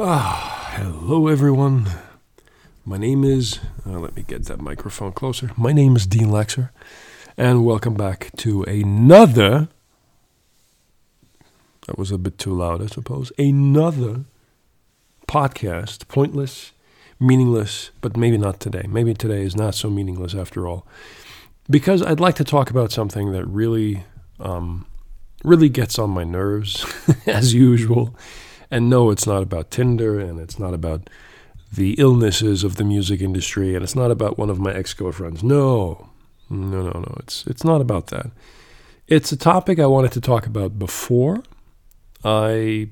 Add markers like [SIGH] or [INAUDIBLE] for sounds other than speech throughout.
Ah, hello everyone. My name is, uh, let me get that microphone closer. My name is Dean Lexer, and welcome back to another, that was a bit too loud, I suppose, another podcast, pointless, meaningless, but maybe not today. Maybe today is not so meaningless after all. Because I'd like to talk about something that really, um, really gets on my nerves, [LAUGHS] as usual. And no, it's not about Tinder, and it's not about the illnesses of the music industry, and it's not about one of my ex girlfriends. No, no, no, no. It's it's not about that. It's a topic I wanted to talk about before. I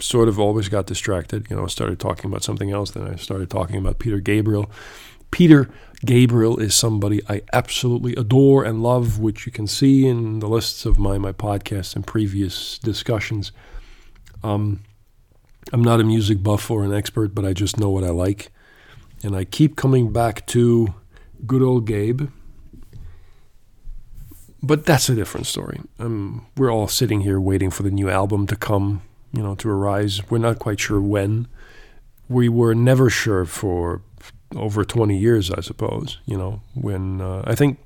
sort of always got distracted. You know, I started talking about something else, then I started talking about Peter Gabriel. Peter Gabriel is somebody I absolutely adore and love, which you can see in the lists of my my podcasts and previous discussions. Um, I'm not a music buff or an expert, but I just know what I like. And I keep coming back to good old Gabe. But that's a different story. Um, we're all sitting here waiting for the new album to come, you know, to arise. We're not quite sure when. We were never sure for over 20 years, I suppose, you know, when uh, I think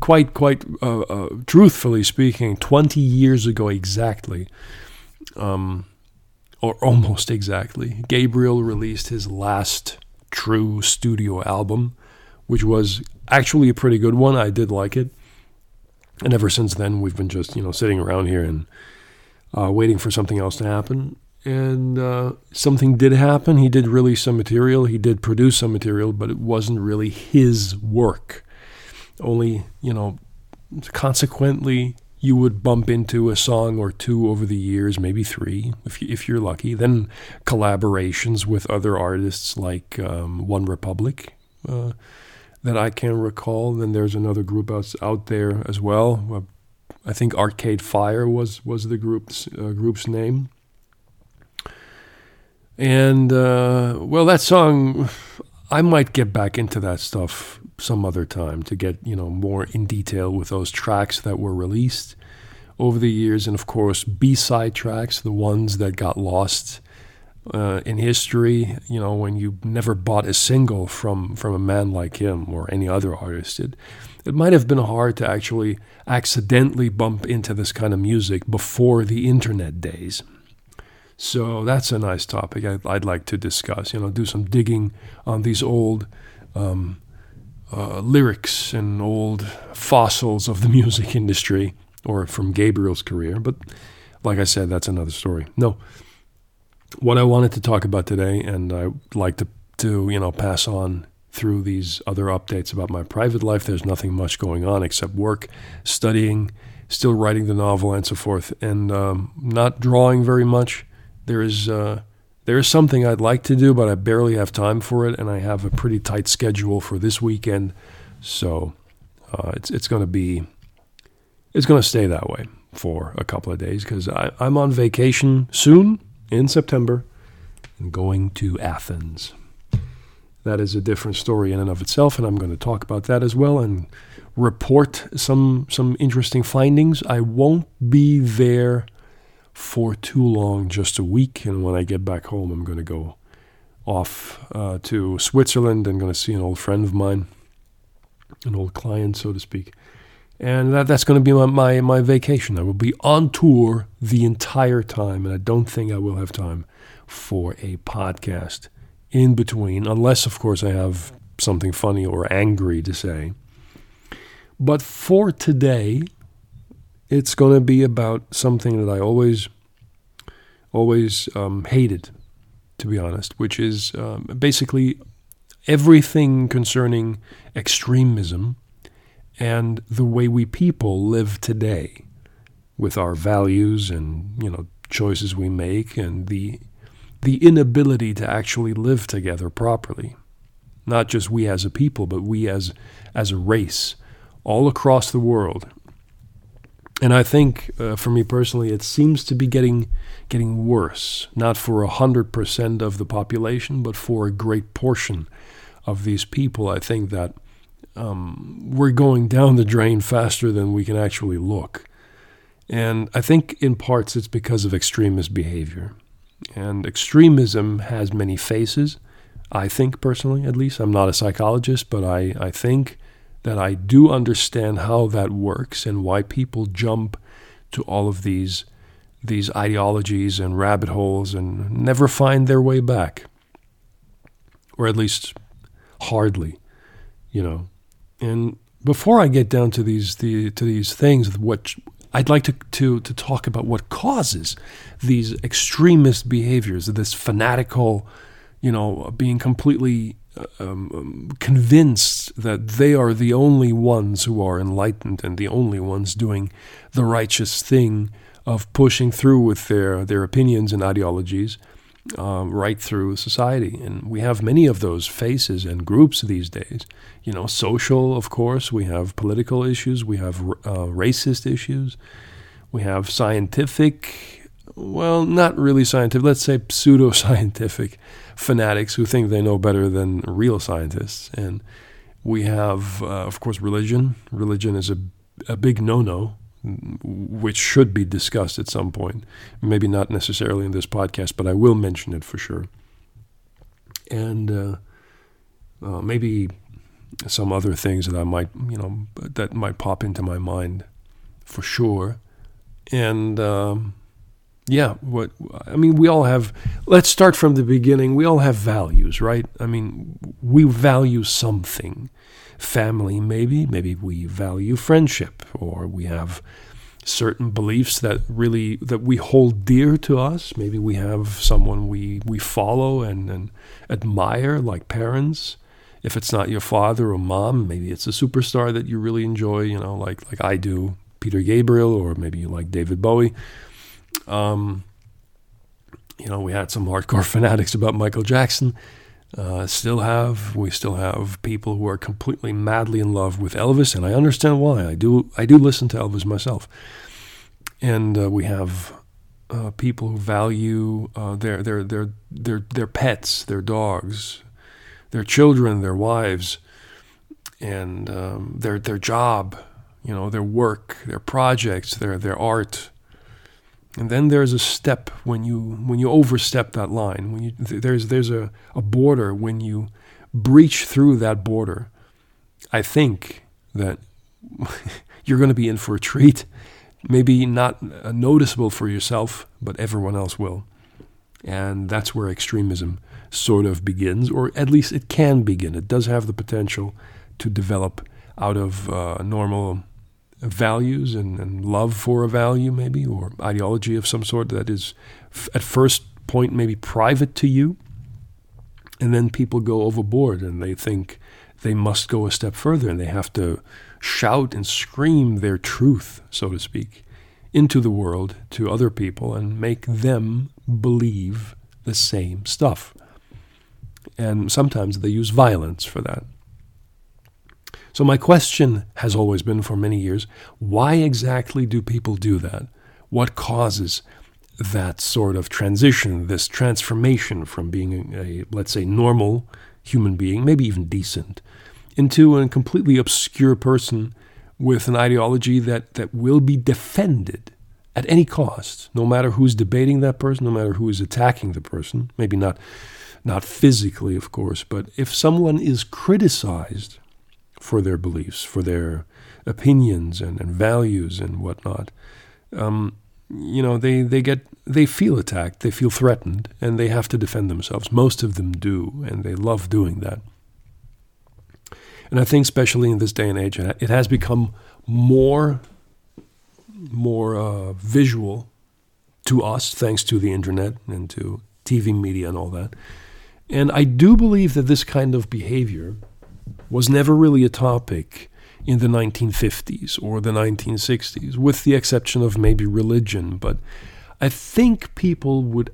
quite, quite uh, uh, truthfully speaking, 20 years ago exactly, um, or almost exactly, Gabriel released his last true studio album, which was actually a pretty good one. I did like it. And ever since then, we've been just, you know, sitting around here and uh, waiting for something else to happen. And uh, something did happen. He did release some material. He did produce some material, but it wasn't really his work. Only, you know, consequently, you would bump into a song or two over the years, maybe three, if, you, if you're lucky. Then collaborations with other artists like um, OneRepublic uh, that I can recall. Then there's another group out, out there as well. Uh, I think Arcade Fire was was the group's uh, group's name. And uh, well, that song, I might get back into that stuff some other time to get you know more in detail with those tracks that were released over the years, and of course B-side tracks, the ones that got lost uh, in history. You know, when you never bought a single from from a man like him or any other artist, it it might have been hard to actually accidentally bump into this kind of music before the internet days. So that's a nice topic I'd, I'd like to discuss. You know, do some digging on these old. Um, uh, lyrics and old fossils of the [LAUGHS] music industry or from Gabriel's career. But like I said, that's another story. No, what I wanted to talk about today, and I like to, to you know pass on through these other updates about my private life. There's nothing much going on except work, studying, still writing the novel, and so forth, and um, not drawing very much. There is uh, there is something I'd like to do, but I barely have time for it, and I have a pretty tight schedule for this weekend, so uh, it's it's going to be it's going to stay that way for a couple of days because I'm on vacation soon in September and going to Athens. That is a different story in and of itself, and I'm going to talk about that as well and report some some interesting findings. I won't be there for too long, just a week. And when I get back home, I'm going to go off uh, to Switzerland and going to see an old friend of mine, an old client, so to speak. And that, that's going to be my, my, my vacation. I will be on tour the entire time, and I don't think I will have time for a podcast in between, unless, of course, I have something funny or angry to say. But for today, it's going to be about something that I always, always um, hated, to be honest, which is um, basically everything concerning extremism and the way we people live today with our values and you know choices we make and the the inability to actually live together properly. Not just we as a people but we as as a race all across the world and I think, uh, for me personally, it seems to be getting getting worse. Not for hundred percent of the population, but for a great portion of these people. I think that um, we're going down the drain faster than we can actually look, and I think in parts it's because of extremist behavior. And extremism has many faces. I think personally, at least, I'm not a psychologist, but I, I think that I do understand how that works and why people jump to all of these these ideologies and rabbit holes and never find their way back. Or at least hardly, you know. And before I get down to these the, to these things, what I'd like to, to to talk about what causes these extremist behaviors, this fanatical, you know, being completely um, um, convinced that they are the only ones who are enlightened and the only ones doing the righteous thing of pushing through with their, their opinions and ideologies um, right through society. And we have many of those faces and groups these days. You know, social, of course, we have political issues, we have uh, racist issues, we have scientific, well, not really scientific, let's say pseudoscientific fanatics who think they know better than real scientists. And we have, uh, of course, religion. Religion is a, a big no no, which should be discussed at some point. Maybe not necessarily in this podcast, but I will mention it for sure. And uh, uh, maybe some other things that I might, you know, that might pop into my mind for sure. And um, yeah, what I mean, we all have. Let's start from the beginning. We all have values, right? I mean, we value something. Family, maybe. Maybe we value friendship, or we have certain beliefs that really that we hold dear to us. Maybe we have someone we we follow and, and admire, like parents. If it's not your father or mom, maybe it's a superstar that you really enjoy. You know, like like I do, Peter Gabriel, or maybe you like David Bowie um, you know, we had some hardcore [LAUGHS] fanatics about Michael Jackson. Uh, still have we still have people who are completely madly in love with Elvis, and I understand why. I do I do listen to Elvis myself, and uh, we have uh, people who value uh, their their their their their pets, their dogs, their children, their wives, and um, their their job, you know, their work, their projects, their their art, and then there's a step when you when you overstep that line. When you there's there's a, a border when you breach through that border. I think that [LAUGHS] you're going to be in for a treat. Maybe not uh, noticeable for yourself, but everyone else will. And that's where extremism sort of begins, or at least it can begin. It does have the potential to develop out of uh, normal values and, and love for a value, maybe, or ideology of some sort that is f- at first point maybe private to you. And then people go overboard and they think they must go a step further and they have to shout and scream their truth, so to speak, into the world to other people and make them believe the same stuff. And sometimes they use violence for that. So, my question has always been for many years why exactly do people do that? What causes that sort of transition, this transformation from being a, let's say, normal human being, maybe even decent, into a completely obscure person with an ideology that, that will be defended at any cost, no matter who's debating that person, no matter who is attacking the person, maybe not, not physically, of course, but if someone is criticized for their beliefs, for their opinions and, and values and whatnot. Um, you know, they, they get they feel attacked, they feel threatened, and they have to defend themselves. Most of them do, and they love doing that. And I think, especially in this day and age, it has become more more uh, visual to us, thanks to the internet and to TV media and all that. And I do believe that this kind of behavior was never really a topic in the 1950s or the 1960s, with the exception of maybe religion. But I think people would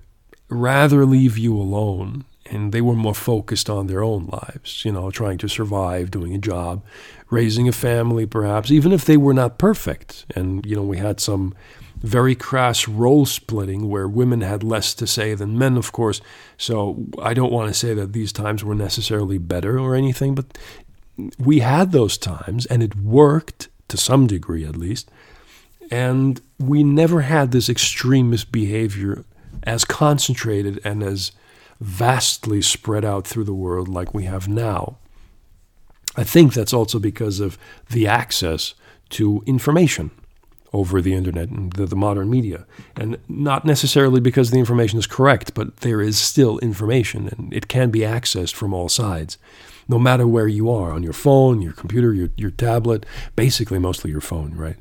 rather leave you alone and they were more focused on their own lives, you know, trying to survive, doing a job, raising a family, perhaps, even if they were not perfect. And, you know, we had some very crass role splitting where women had less to say than men, of course. So I don't want to say that these times were necessarily better or anything, but we had those times and it worked to some degree at least. And we never had this extremist behavior as concentrated and as vastly spread out through the world like we have now. I think that's also because of the access to information over the internet and the, the, modern media. And not necessarily because the information is correct, but there is still information and it can be accessed from all sides, no matter where you are on your phone, your computer, your, your tablet, basically mostly your phone, right?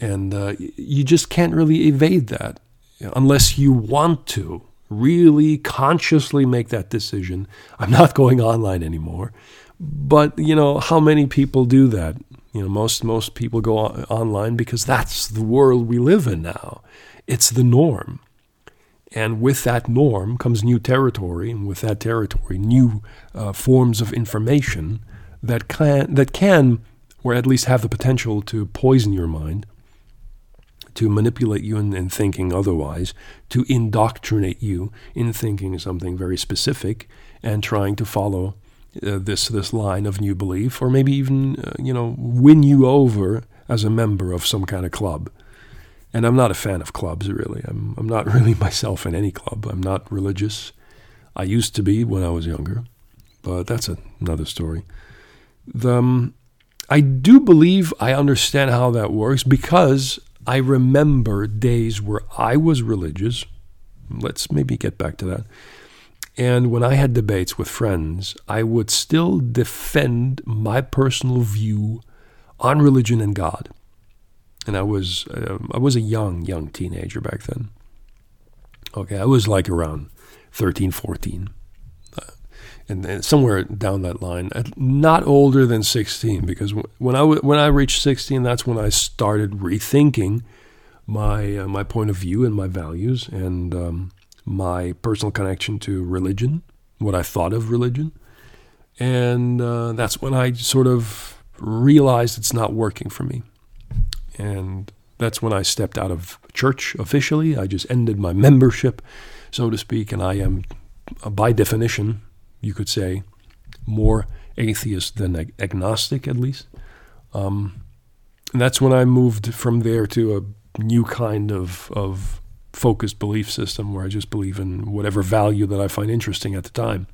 And uh, you just can't really evade that unless you want to really consciously make that decision. I'm not going online anymore. But, you know, how many people do that? You know, most most people go on, online because that's the world we live in now. It's the norm. And with that norm comes new territory, and with that territory, new uh, forms of information that can that can, or at least have the potential to poison your mind to manipulate you in, in thinking otherwise, to indoctrinate you in thinking something very specific and trying to follow uh, this this line of new belief, or maybe even uh, you know win you over as a member of some kind of club. And I'm not a fan of clubs, really. I'm I'm not [LAUGHS] really myself in any club. I'm not religious. I used to be when I was younger, but that's a, another story. The, um, I do believe I understand how that works because I remember days where I was religious. Let's maybe get back to that. And when I had debates with friends, I would still defend my personal view on religion and God. And I was uh, I was a young young teenager back then. Okay, I was like around 13, 14 and, somewhere down that line, not older than 16, because when I when I reached 16, that's when I started rethinking my uh, my point of view and my values and um, my personal connection to religion, what I thought of religion, and uh, that's when I sort of realized it's not working for me, and that's when I stepped out of church officially. I just ended my membership, so to speak, and I am, by definition, you could say, more atheist than ag- agnostic, at least. Um, and that's when I moved from there to a new kind of, of focused belief system where I just believe in whatever value that I find interesting at the time,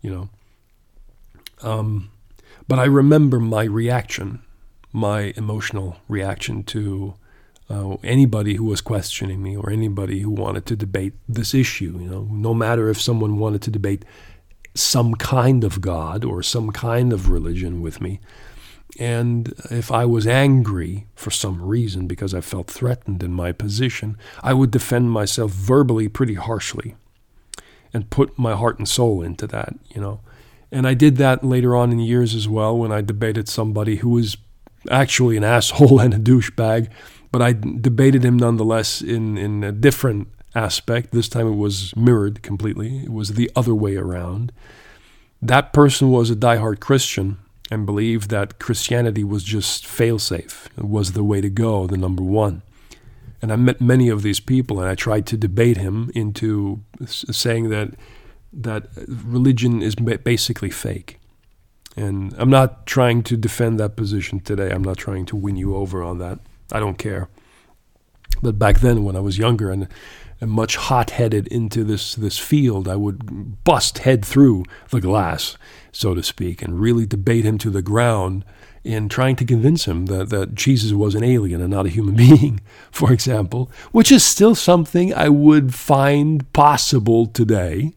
you know. Um, but I remember my reaction, my emotional reaction to uh, anybody who was questioning me or anybody who wanted to debate this issue. You know, no matter if someone wanted to debate some kind of God or some kind of religion with me. And if I was angry for some reason because I felt threatened in my position, I would defend myself verbally pretty harshly and put my heart and soul into that, you know. And I did that later on in years as well when I debated somebody who was actually an asshole [LAUGHS] and a douchebag, but I debated him nonetheless in, in a different aspect. This time it was mirrored completely, it was the other way around. That person was a diehard Christian and believed that Christianity was just failsafe, it was the way to go, the number one. And I met many of these people, and I tried to debate him into saying that that religion is basically fake. And I'm not trying to defend that position today. I'm not trying to win you over on that. I don't care. But back then, when I was younger and and much hot headed into this, this field, I would bust head through the glass, so to speak, and really debate him to the ground in trying to convince him that, that Jesus was an alien and not a human [LAUGHS] being, for example, which is still something I would find possible today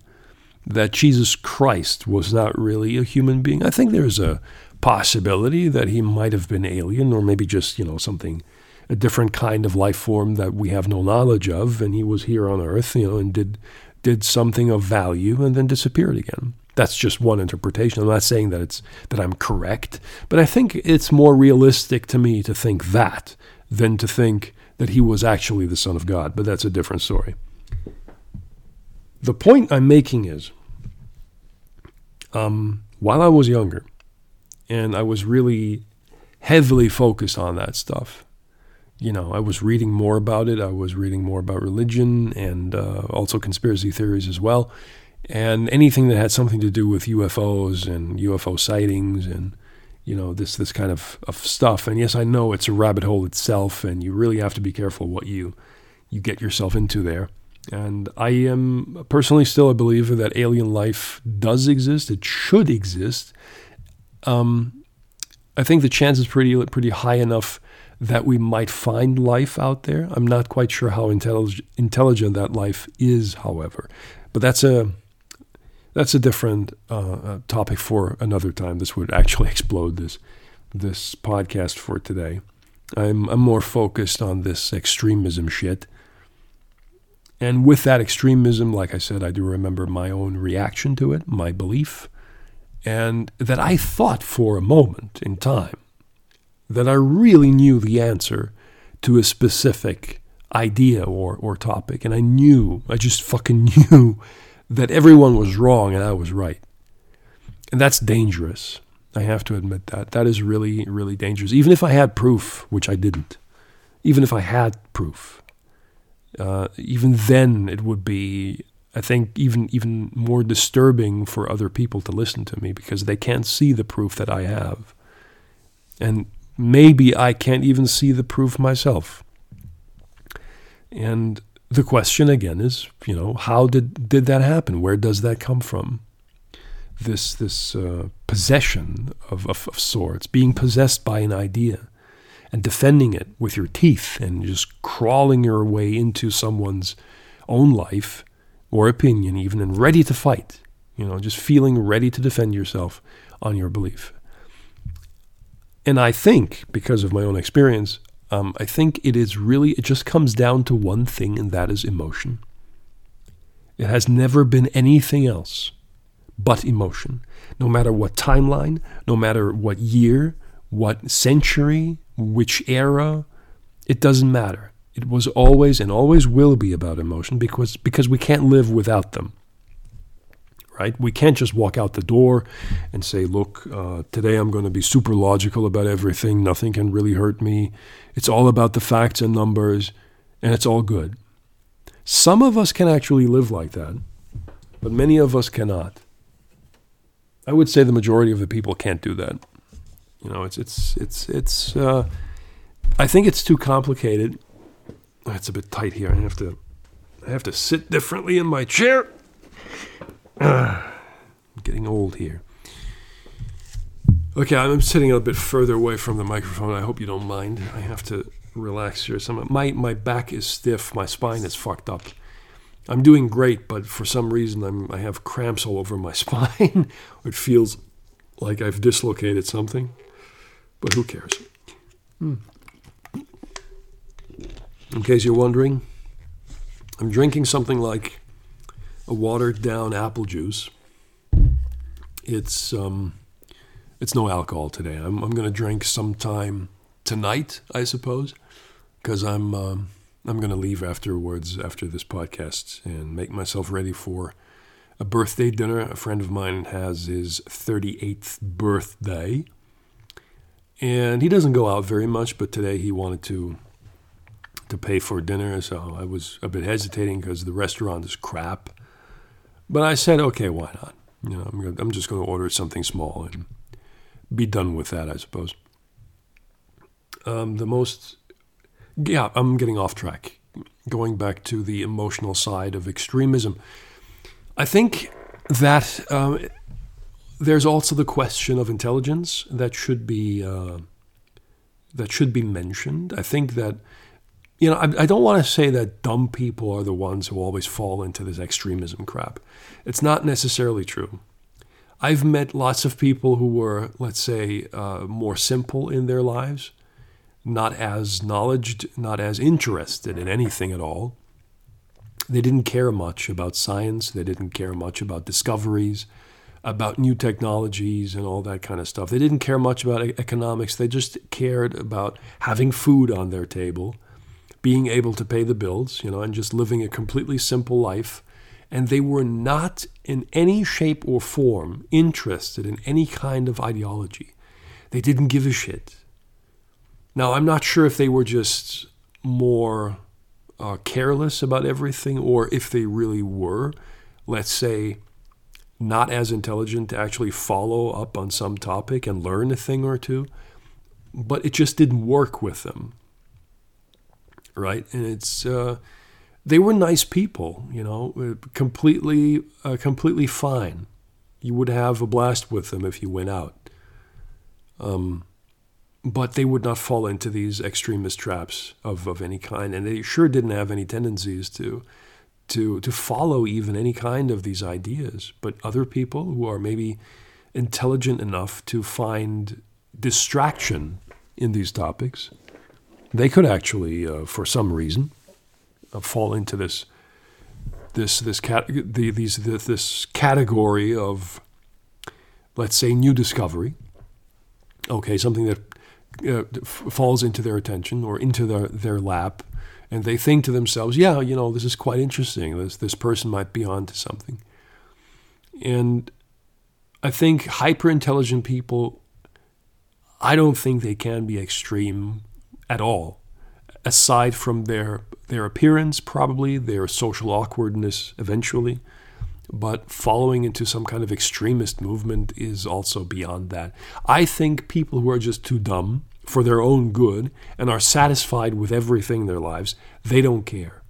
that Jesus Christ was not really a human being. I think there's a possibility that he might have been alien or maybe just, you know, something a different kind of life form that we have no knowledge of, and he was here on Earth, you know, and did did something of value and then disappeared again. That's just one interpretation. I'm not saying that it's that I'm correct, but I think it's more realistic to me to think that than to think that he was actually the Son of God. But that's a different story. The point I'm making is, um, while I was younger, and I was really heavily focused on that stuff you know, I was reading more about it. I was reading more about religion and uh, also conspiracy theories as well. And anything that had something to do with UFOs and UFO sightings and, you know, this, this kind of, of stuff. And yes, I know it's a rabbit hole itself, and you really have to be careful what you, you get yourself into there. And I am personally still a believer that alien life does exist. It should exist. Um, I think the chance is pretty pretty high enough that we might find life out there. I'm not quite sure how intellig- intelligent that life is, however, but that's a that's a different uh, uh topic for another time. This would actually [LAUGHS] explode this this podcast for today. I'm I'm more focused on this extremism shit. And with that extremism, like I said, I do remember my own reaction to it, my belief, and that I thought for a moment in time that I really knew the answer to a specific idea or, or topic. And I knew, I just fucking [LAUGHS] knew that everyone was wrong and I was right. And that's dangerous. I have to admit that. That is really, really dangerous. Even if I had proof, which I didn't, even if I had proof, uh, even then it would be, I think, even even more disturbing for other people to listen to me because they can't see the proof that I have. And maybe I can't even see the proof myself. And the question again is, you know, how did did that happen? Where does that come from? This this uh, possession of, of, of sorts, being possessed by an idea, and defending it with your teeth, and just crawling your way into someone's own life or opinion, even, and ready to fight. You know, just feeling ready to defend yourself on your belief. And I think, because of my own experience, um, I think it is really, it just comes down to one thing, and that is emotion. It has never been anything else but emotion. No matter what timeline, no matter what year, what century, which era, it doesn't matter. It was always and always will be about emotion because, because we can't live without them right? We can't just walk out the door and say, look, uh, today I'm going to be super logical about everything. Nothing can really hurt me. It's all about the facts and numbers, and it's all good. Some of us can actually live like that, but many of us cannot. I would say the majority of the people can't do that. You know, it's it's it's it's. Uh, I think it's too complicated. It's a bit tight here. I have to I have to sit differently in my chair. [SIGHS] I'm getting old here. Okay, I'm sitting a bit further away from the microphone. I hope you don't mind. I have to relax here. Some my my back is stiff. My spine is fucked up. I'm doing great, but for some reason I'm I have cramps all over my [LAUGHS] spine. it feels like I've dislocated something, but who cares? Hmm. In case you're wondering, I'm drinking something like a watered down apple juice. It's um, it's no alcohol today. I'm I'm going to drink sometime tonight, I suppose, because I'm um, I'm going to leave afterwards after this podcast and make myself ready for a birthday dinner. A friend of mine has his 38th birthday, and he doesn't go out very much. But today he wanted to to pay for dinner, so I was a bit hesitating because the restaurant is crap. But I said, okay, why not? You know, I'm, gonna, I'm just going to order something small and be done with that, I suppose. Um, the most, yeah, I'm getting off track. Going back to the emotional side of extremism, I think that um, there's also the question of intelligence that should be uh, that should be mentioned. I think that you know, I, I don't want to say that dumb people are the ones who always fall into this extremism crap. It's not necessarily true. I've met lots of people who were, let's say, uh, more simple in their lives, not as knowledged, not as interested in anything at all. They didn't care much about science, they didn't care much about discoveries, about new technologies, and all that kind of stuff. They didn't care much about economics, they just cared about having food on their table being able to pay the bills, you know, and just living a completely simple life. And they were not in any shape or form interested in any kind of ideology. They didn't give a shit. Now, I'm not sure if they were just more uh, careless about everything or if they really were, let's say, not as intelligent to actually follow up on some topic and learn a thing or two. But it just didn't work with them right? And it's uh, they were nice people, you know, uh, completely, uh, completely fine. You would have a blast with them if you went out. Um, but they would not fall into these extremist traps of, of any kind, and they sure didn't have any tendencies to to to follow even any kind of these ideas. But other people who are maybe intelligent enough to find distraction in these topics, they could actually, uh, for some reason, uh, fall into this this this cat the, these this, this category of let's say new discovery. Okay, something that uh, falls into their attention or into their, their lap, and they think to themselves, "Yeah, you know, this is quite interesting. This this person might be onto something." And I think hyper intelligent people, I don't think they can be extreme at all, aside from their their appearance, probably their social awkwardness eventually. But following into some kind of extremist movement is also beyond that. I think people who are just too dumb for their own good and are satisfied with everything in their lives, they don't care.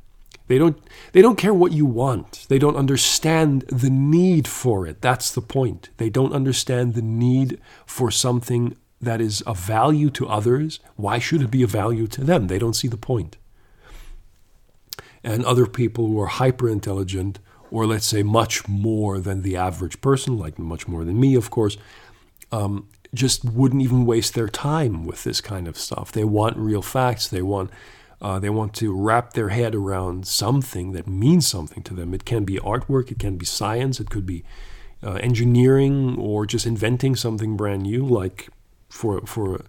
They don't they don't care what you want. They don't understand the need for it. That's the point. They don't understand the need for something that is of value to others. Why should it be of value to them? They don't see the point. And other people who are hyper intelligent or let's say much more than the average person, like much more than me, of course, um, just wouldn't even waste their time with this kind of stuff. They want real facts. They want uh, they want to wrap their head around something that means something to them. It can be artwork, it can be science, it could be uh, engineering, or just inventing something brand new. Like for for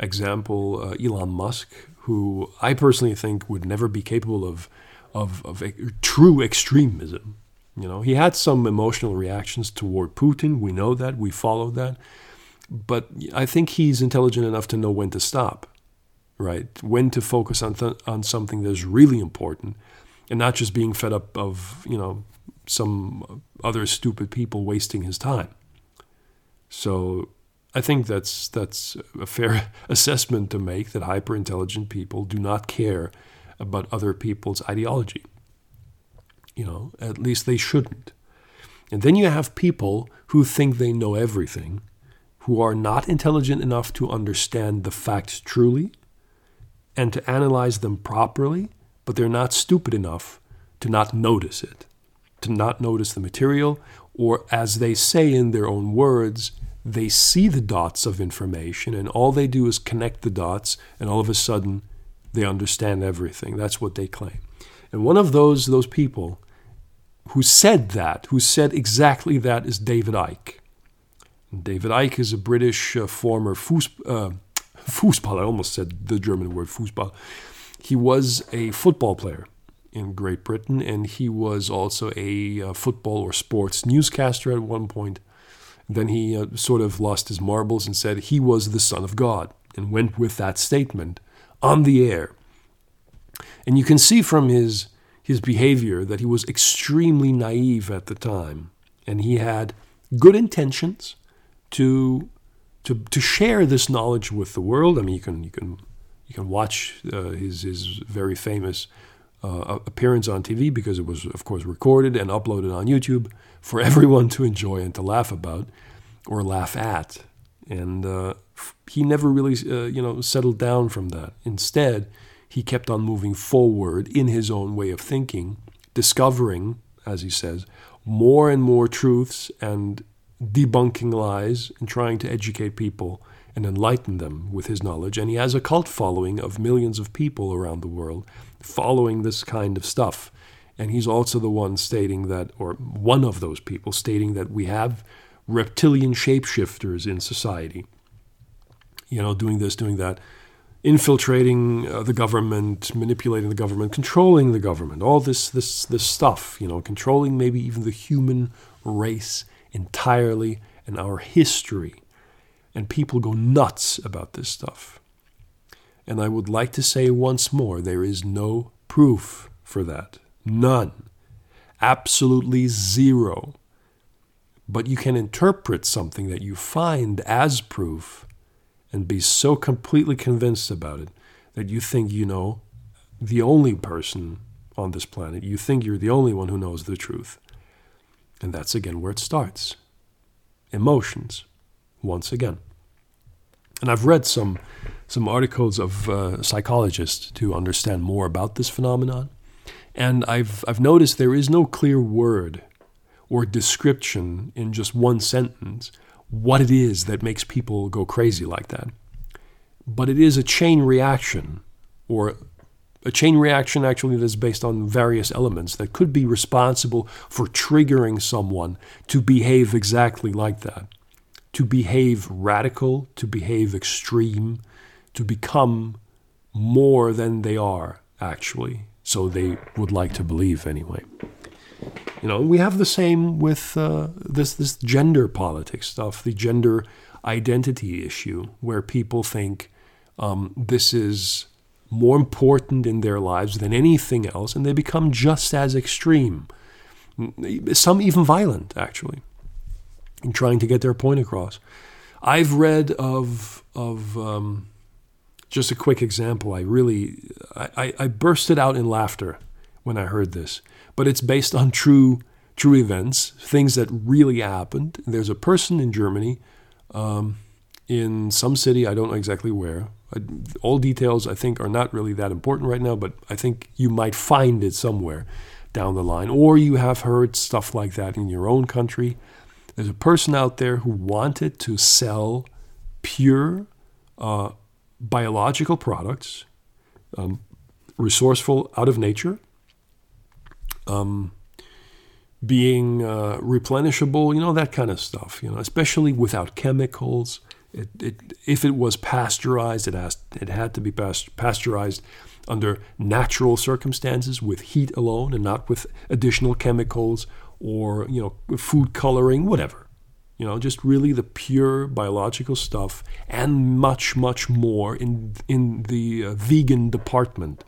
example, uh, Elon Musk, who I personally think would never be capable of of, of true extremism. You know, he had some emotional reactions toward Putin. We know that. We follow that. But I think he's intelligent enough to know when to stop, right? When to focus on th- on something that's really important, and not just being fed up of you know some other stupid people wasting his time. So I think that's that's a fair [LAUGHS] assessment to make that hyper intelligent people do not care about other people's ideology. You know, at least they shouldn't. And then you have people who think they know everything, who are not intelligent enough to understand the facts truly and to analyze them properly, but they're not stupid enough to not notice it, to not notice the material, or as they say in their own words, they see the dots of information and all they do is connect the dots, and all of a sudden they understand everything. That's what they claim. And one of those those people who said that, who said exactly that, is David Icke. David Icke is a British uh, former uh, [LAUGHS] foosball. I almost said the German word foosball. He was a football player in Great Britain, and he was also a uh, football or sports newscaster at one point. Then he uh, sort of lost his marbles and said he was the Son of God, and went with that statement on the air. And you can see from his, his behavior that he was extremely naive at the time. And he had good intentions to, to, to share this knowledge with the world. I mean, you can, you can, you can watch uh, his, his very famous uh, appearance on TV because it was, of course, recorded and uploaded on YouTube for [LAUGHS] everyone to enjoy and to laugh about or laugh at. And uh, he never really, uh, you know, settled down from that. Instead, he kept on moving forward in his own way of thinking, discovering, as he says, more and more truths and debunking lies and trying to educate people and enlighten them with his knowledge. And he has a cult following of millions of people around the world following this kind of stuff. And he's also the one stating that, or one of those people stating that we have reptilian shapeshifters in society you know, doing this, doing that, infiltrating uh, the government, manipulating the government, controlling the government, all this, this, this stuff, you know, controlling maybe even the human race entirely and our history. And people go nuts about this stuff. And I would like to say once more there is no proof for that. None. Absolutely zero. But you can interpret something that you find as proof and be so completely convinced about it that you think you know the only person on this planet. You think you're the only one who knows the truth. And that's again where it starts emotions, once again. And I've read some, some articles of uh, psychologists to understand more about this phenomenon. And I've, I've noticed there is no clear word or description in just one sentence what it is that makes people go crazy like that. But it is a chain reaction, or a chain reaction actually that is based on various elements that could be responsible for triggering someone to behave exactly like that. To behave radical, to behave extreme, to become more than they are, actually. So they would like to believe anyway. You know, we have the same with uh, this this gender politics stuff, the gender identity issue, where people think um, this is more important in their lives than anything else, and they become just as extreme, some even violent, actually, in trying to get their point across. I've read of of um, just a quick example. I really I, I bursted out in laughter when I heard this but it's based on true true events, things that really happened. There's a person in Germany, um, in some city, I don't know exactly where. All details, I think, are not really that important right now, but I think you might find it somewhere down the line. Or you have heard stuff like that in your own country. There's a person out there who wanted to sell pure uh, biological products, um, resourceful out of nature um, being uh, replenishable, you know, that kind of stuff, you know, especially without chemicals. It, it, if it was pasteurized, it, has, it had to be pasteurized under natural circumstances with heat alone and not with additional chemicals or, you know, food coloring, whatever. You know, just really the pure biological stuff and much, much more in, in the uh, vegan department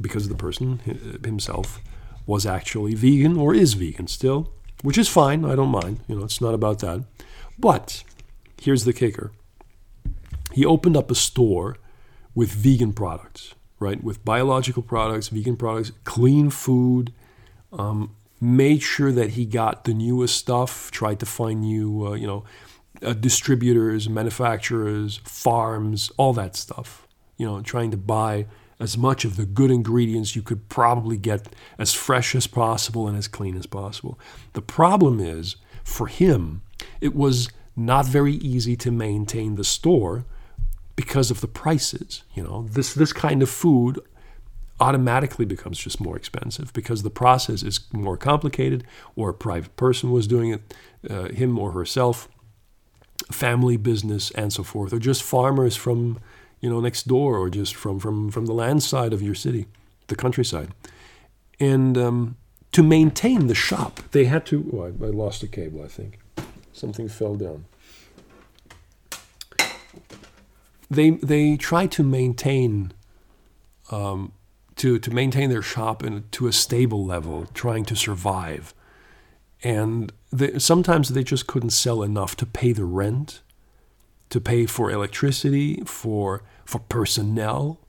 because the person himself was actually vegan or is vegan still, which is fine. I don't mind. You know, it's not about that. But here's the kicker he opened up a store with vegan products, right? With biological products, vegan products, clean food. Um, made sure that he got the newest stuff. Tried to find new, uh, you know, uh, distributors, manufacturers, farms, all that stuff. You know, trying to buy as much of the good ingredients you could probably get as fresh as possible and as clean as possible. The problem is, for him, it was not very easy to maintain the store because of the prices. You know, this this kind of food automatically becomes just more expensive because the process is more complicated, or a private person was doing it, uh, him or herself, family business, and so forth, or just farmers from you know, next door or just from, from, from the land side of your city, the countryside. And um, to maintain the shop, they had to. Oh, I, I lost a cable, I think. Something fell down. They, they tried to maintain um, to, to maintain their shop in, to a stable level, trying to survive. And they, sometimes they just couldn't sell enough to pay the rent to pay for electricity, for for personnel,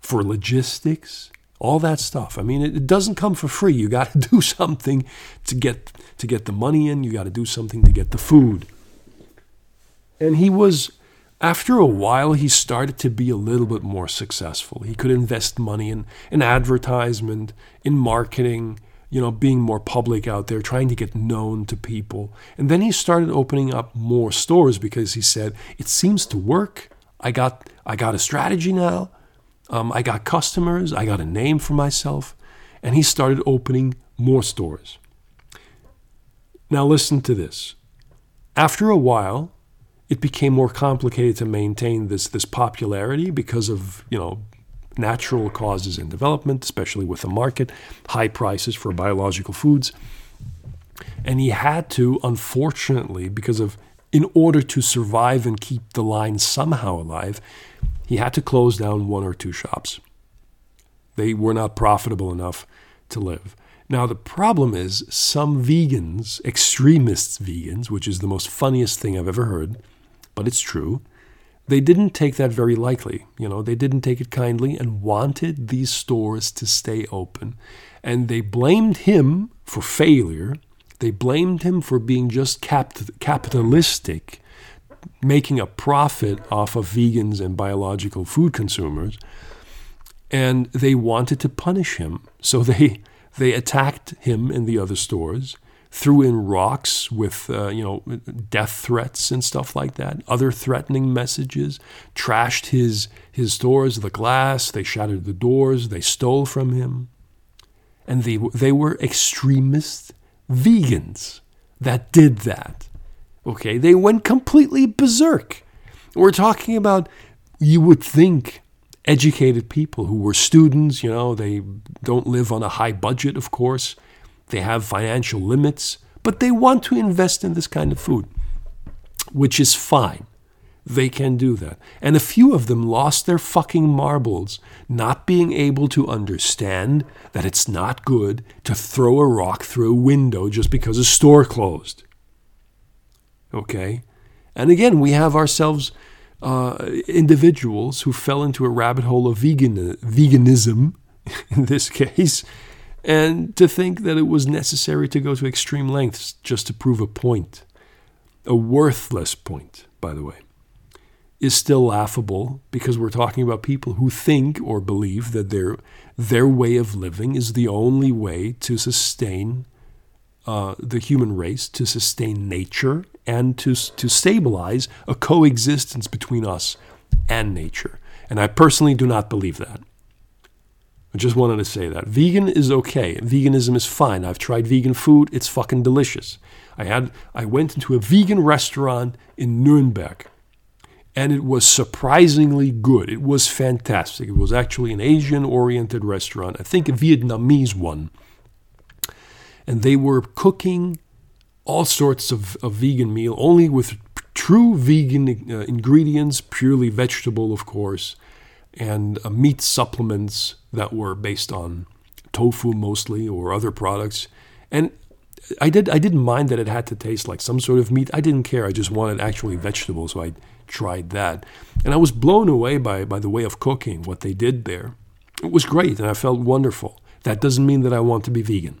for logistics, all that stuff. I mean, it, it doesn't come for free. You got to [LAUGHS] do something to get to get the money in. You got to do something to get the food. And he was after a while he started to be a little bit more successful. He could invest money in, in advertisement, in marketing, you know, being more public out there, trying to get known to people. And then he started opening up more stores because he said, it seems to work. I got, I got a strategy now. Um, I got customers. I got a name for myself. And he started opening more stores. Now, listen to this. After a while, it became more complicated to maintain this, this popularity because of, you know, natural causes in development, especially with the market, high prices for biological foods. And he had to, unfortunately, because of, in order to survive and keep the line somehow alive, he had to close down one or two shops. They were not profitable enough to live. Now, the problem is some vegans, extremists vegans, which is the most funniest thing I've ever heard, but it's true, they didn't take that very lightly. You know, they didn't take it kindly and wanted these stores to stay open. And they blamed him for failure. They blamed him for being just cap- capitalistic, making a profit off of vegans and biological food consumers. And they wanted to punish him. [LAUGHS] So they, they attacked him in the other stores threw in rocks with uh, you know death threats and stuff like that, other threatening messages, trashed his his stores, the glass, they shattered the doors, they stole from him, and they they were extremist vegans that did that. Okay, they went completely berserk. We're talking about you would think educated people who were students, you know, they don't live on a high budget, of course they have financial limits, but they want to invest in this kind of food, which is fine. They can do that. And a few of them lost their fucking marbles, not being able to understand that it's not good to throw a rock through a window just because a store closed. Okay? And again, we have ourselves uh, individuals who fell into a rabbit hole of vegan, veganism, [LAUGHS] in this case, and to think that it was necessary to go to extreme lengths just to prove a point, a worthless point, by the way, is still laughable because we're talking about people who think or believe that their their way of living is the only way to sustain uh, the human race, to sustain nature, and to to stabilize a coexistence between us and nature. And I personally do not believe that. I just wanted to say that. Vegan is okay. Veganism is fine. I've tried vegan food. It's fucking delicious. I had I went into a vegan restaurant in Nuremberg and it was surprisingly good. It was fantastic. It was actually an Asian oriented restaurant, I think a Vietnamese one. And they were cooking all sorts of, of vegan meal, only with true vegan uh, ingredients, purely vegetable, of course and uh, meat supplements that were based on tofu mostly or other products. And I did I didn't mind that it had to taste like some sort of meat. I didn't care. I just wanted actually vegetables, so I tried that. And I was blown away by by the way of cooking, what they did there. It was great and I felt wonderful. That doesn't mean that I want to be vegan.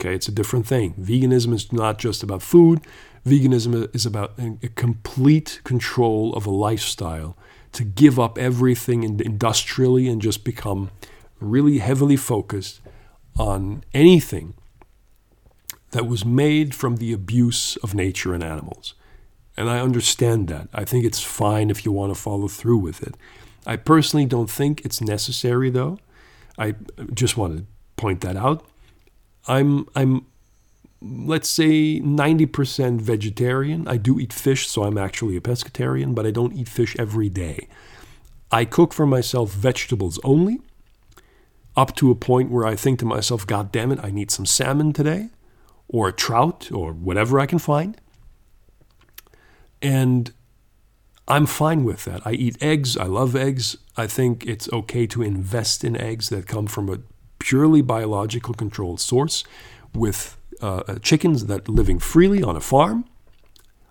Okay, it's a different thing. Veganism is not just about food. Veganism is about a complete control of a lifestyle to give up everything industrially and just become really heavily focused on anything that was made from the abuse of nature and animals. And I understand that. I think it's fine if you want to follow through with it. I personally don't think it's necessary, though. I just want to point that out. I'm I'm let's say 90% vegetarian. I do eat fish, so I'm actually a pescatarian, but I don't eat fish every day. I cook for myself vegetables only, up to a point where I think to myself, God damn it, I need some salmon today, or a trout, or whatever I can find. And I'm fine with that. I eat eggs. I love eggs. I think it's okay to invest in eggs that come from a purely biological controlled source with uh, chickens that living freely on a farm.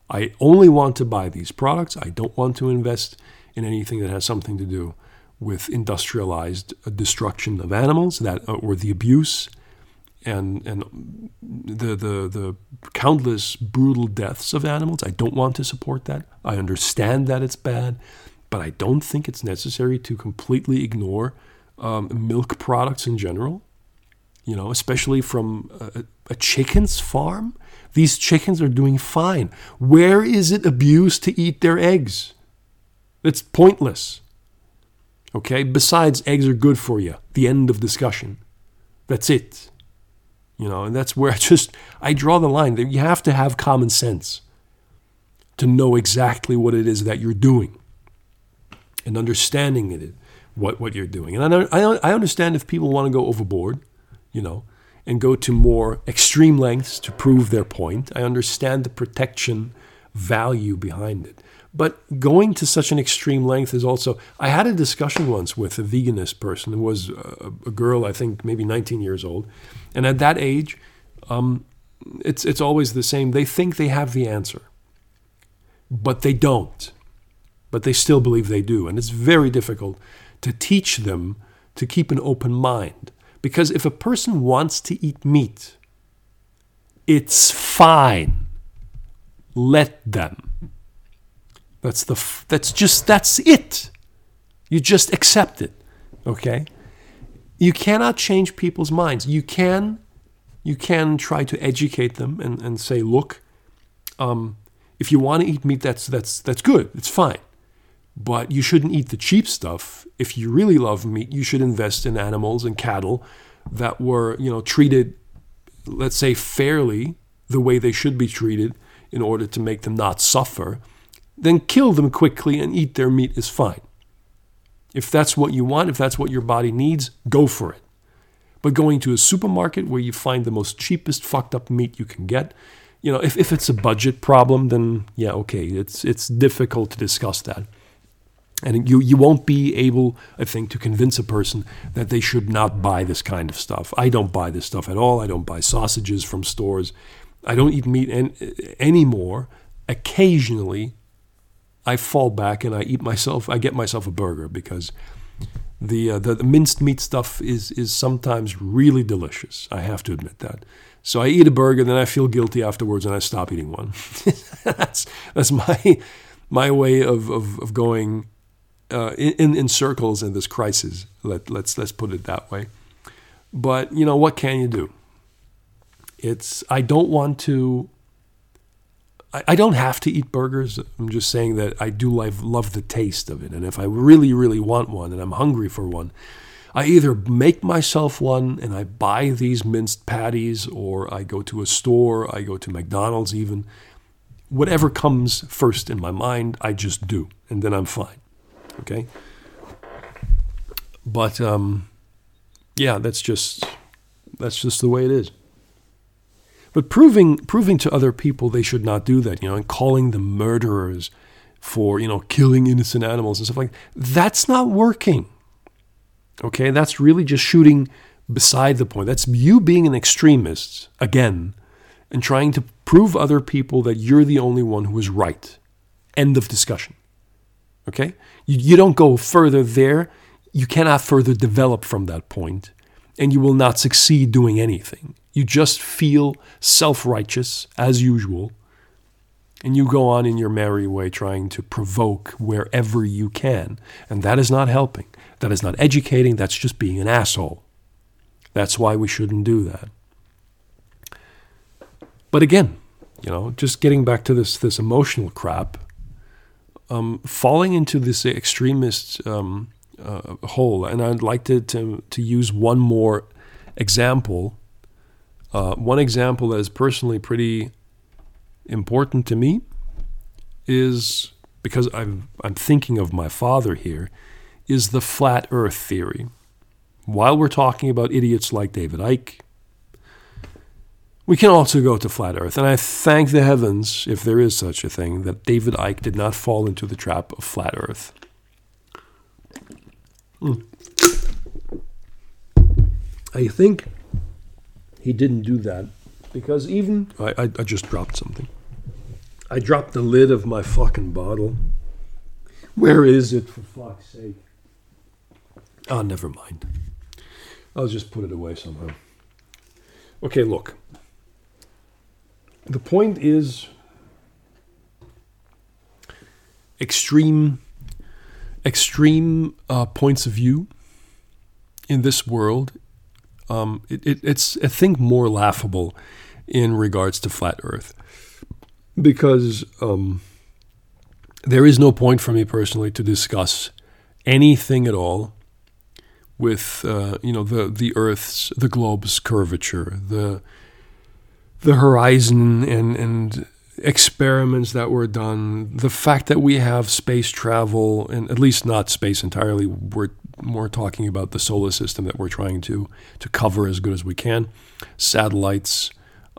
I only want to buy these products. I don't want to invest in anything that has something to do with industrialized uh, destruction of animals that uh, or the abuse and and the the the countless brutal deaths of animals. I don't want to support that. I understand that it's bad, but I don't think it's necessary to completely ignore um, milk products in general you know, especially from a, a, chicken's farm. These chickens are doing fine. Where is it abused to eat their eggs? It's pointless. Okay? Besides, eggs are good for you. The end of discussion. That's it. You know, and that's where [LAUGHS] I just I draw the line. You have to have common sense to know exactly what it is that you're doing and understanding it, what what you're doing. And I, I, I understand if people want to go overboard you know, and go to more extreme lengths to prove their point. I understand the protection value behind it. But going to such an extreme length is also. I had a discussion once with a veganist person who was a, a girl, I think maybe 19 years old. And at that age, um, it's, it's always the same. They think they have the answer, but they don't. but they still believe they do. And it's very difficult to teach them to keep an open mind. Because if a person wants to eat meat, it's fine. Let them. That's the that's just that's it. You just accept it. Okay? You cannot change people's minds. You can you can try to educate them and, and say, look, um, if you want to eat meat, that's that's that's good. It's fine. But you shouldn't eat the cheap stuff. If you really love meat, you should invest in animals and cattle that were, you know, treated, let's say, fairly the way they should be treated in order to make them not suffer. Then kill them quickly and eat their meat is fine. If that's what you want, if that's what your body needs, go for it. But going to a supermarket where you find the most cheapest fucked up meat you can get, you know, if, if it's a budget problem, then yeah, okay, it's it's difficult to discuss that. And you, you won't be able, I think, to convince a person that they should not buy this kind of stuff. I don't buy this stuff at all. I don't buy sausages from stores. I don't eat meat an, anymore. Occasionally, I fall back and I eat myself. I get myself a burger because the, uh, the, the minced meat stuff is is sometimes really delicious. I have to admit that. So I eat a burger, then I feel guilty afterwards, and I stop eating one. [LAUGHS] that's that's my my way of of, of going uh, in in circles in this crisis. Let let's let's put it that way. But you know what can you do? It's I don't want to. I, don't have to eat burgers. I'm just saying that I do love love the taste of it, and if I really really want one and I'm hungry for one, I either make myself one and I buy these minced patties, or I go to a store, I go to McDonald's even. Whatever comes first in my mind, I just do, and then I'm fine. Okay. But um, yeah, that's just that's just the way it is. But proving proving to other people they should not do that, you know, and calling them murderers for you know killing innocent animals and stuff like that, that's not working. Okay, that's really just shooting beside the point. That's you being an extremist again and trying to prove other people that you're the only one who is right. End of discussion. Okay? You, you don't go further there. You cannot further develop from that point, and you will not succeed doing anything. You just feel self righteous as usual, and you go on in your merry way trying to provoke wherever you can. And that is not helping. That is not educating. That's just being an asshole. That's why we shouldn't do that. But again, you know, just getting back to this this emotional crap, um, falling into this extremist um, uh, hole, and I'd like to, to, to use one more example. Uh, one example that is personally pretty important to me is because I'm, I'm thinking of my father here, is the flat earth theory. While we're talking about idiots like David Icke, we can also go to flat earth, and I thank the heavens, if there is such a thing, that David Icke did not fall into the trap of flat earth. Mm. I think he didn't do that because even. I, I, I just dropped something. I dropped the lid of my fucking bottle. Where is it, for fuck's sake? Oh, never mind. I'll just put it away somehow. Okay, look the point is extreme extreme uh, points of view in this world. Um, it, it, it's I think more laughable in regards to flat Earth. Because um, there is no point for me personally to discuss anything at all with uh, you know the the Earth's the globe's curvature the the horizon and and experiments that were done, the fact that we have space travel, and at least not space entirely, we're more talking about the solar system that we're trying to to cover as good as we can, satellites,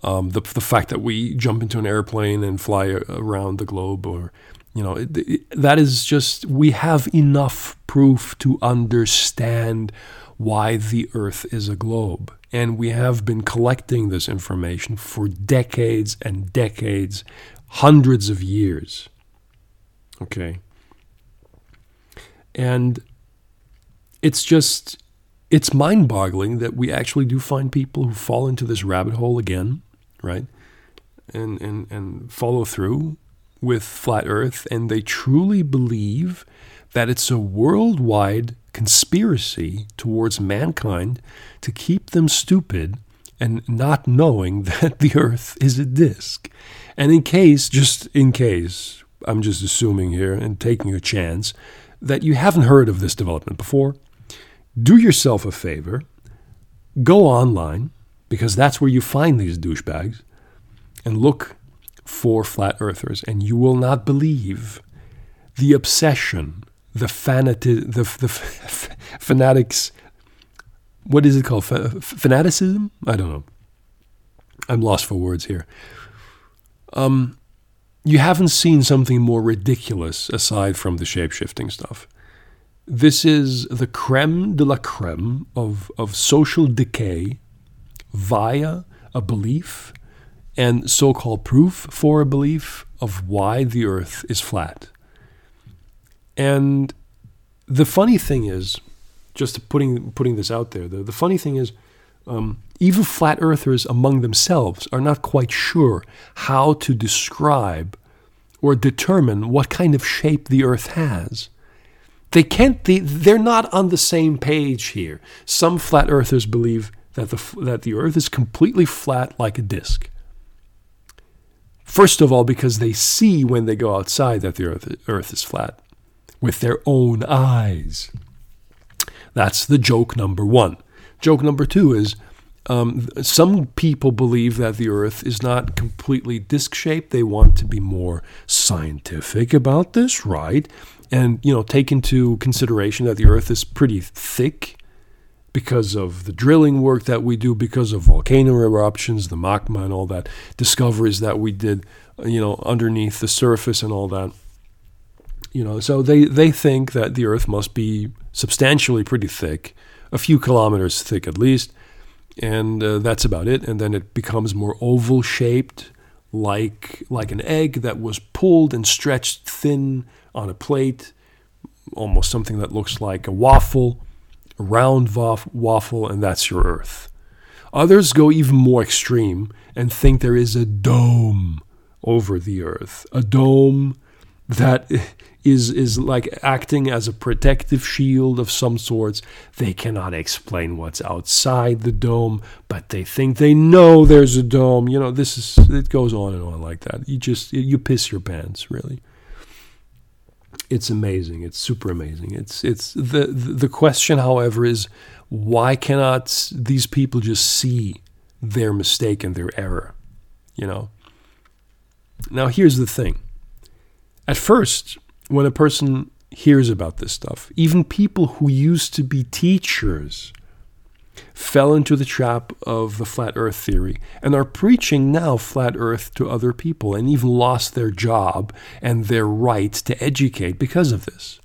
um, the the fact that we jump into an airplane and fly around the globe, or you know, it, it, that is just we have enough proof to understand why the Earth is a globe. And we have been collecting this information for decades and decades, hundreds of years. Okay. And it's just, it's mind boggling that we actually do find people who fall into this rabbit hole again, right? And, and, and follow through with flat earth and they truly believe that it's a worldwide conspiracy towards mankind to keep them stupid and not knowing [LAUGHS] that the earth is a disk. And in case, just in case, I'm just assuming here and taking a chance that you haven't heard of this development before, do yourself a favor, go online, because that's where you find these douchebags, and look for flat earthers, and you will not believe the obsession, the fanati- the, the [LAUGHS] fanatics. What is it called? fanaticism? I don't know. I'm lost for words here. Um, you haven't seen something more ridiculous aside from the shapeshifting stuff. This is the creme de la creme of, of social decay via a belief and so called proof for a belief of why the earth is flat. And the funny thing is, just putting, putting this out there, the, the funny thing is, um, even flat earthers among themselves are not quite sure how to describe or determine what kind of shape the earth has. They can't, they, they're not on the same page here. Some flat earthers believe that the, that the earth is completely flat like a disk. First of all, because they see when they go outside that the earth, earth is flat with their own eyes. That's the joke number one. Joke number two is um, some people believe that the Earth is not completely disc shaped. They want to be more scientific about this, right? And you know, take into consideration that the Earth is pretty thick because of the drilling work that we do, because of volcano eruptions, the magma, and all that discoveries that we did, you know, underneath the surface and all that. You know, so they, they think that the Earth must be substantially pretty thick, a few kilometers thick at least, and uh, that's about it. And then it becomes more oval shaped, like like an egg that was pulled and stretched thin on a plate, almost something that looks like a waffle a round waffle, and that's your Earth. Others go even more extreme and think there is a dome over the Earth, a dome that [LAUGHS] is is like acting as a protective shield of some sorts. They cannot explain what's outside the dome, but they think they know there's a dome. You know, this is it goes on and on like that. You just you piss your pants, really it's amazing. It's super amazing. It's it's the the question, however, is why cannot these people just see their mistake and their error? You know. Now here's the thing. At first, when a person hears about this stuff, even people who used to be teachers fell into the trap of the flat earth theory and are preaching now flat earth to other people and even lost their job and their right to educate because of this.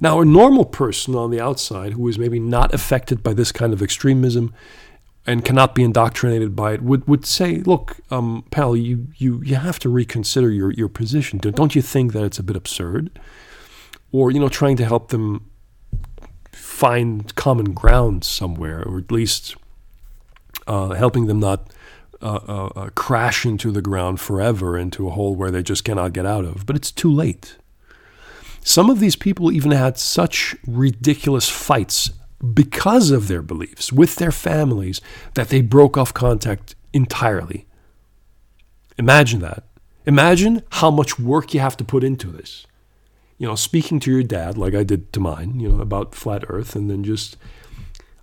Now, a normal person on the outside who is maybe not affected by this kind of extremism and cannot be indoctrinated by it would, would say, look, um, pal, you, you, you have to reconsider your, your position. Don't you think that it's a bit absurd? Or, you know, trying to help them find common ground somewhere, or at least uh, helping them not uh, uh, uh, crash into the ground forever into a hole where they just cannot get out of. But it's too late. Some of these people even had such ridiculous fights because of their beliefs with their families that they broke off contact entirely. Imagine that. Imagine how much work you have to put into this you know, speaking to your dad like I did to mine, you know, about flat Earth, and then just,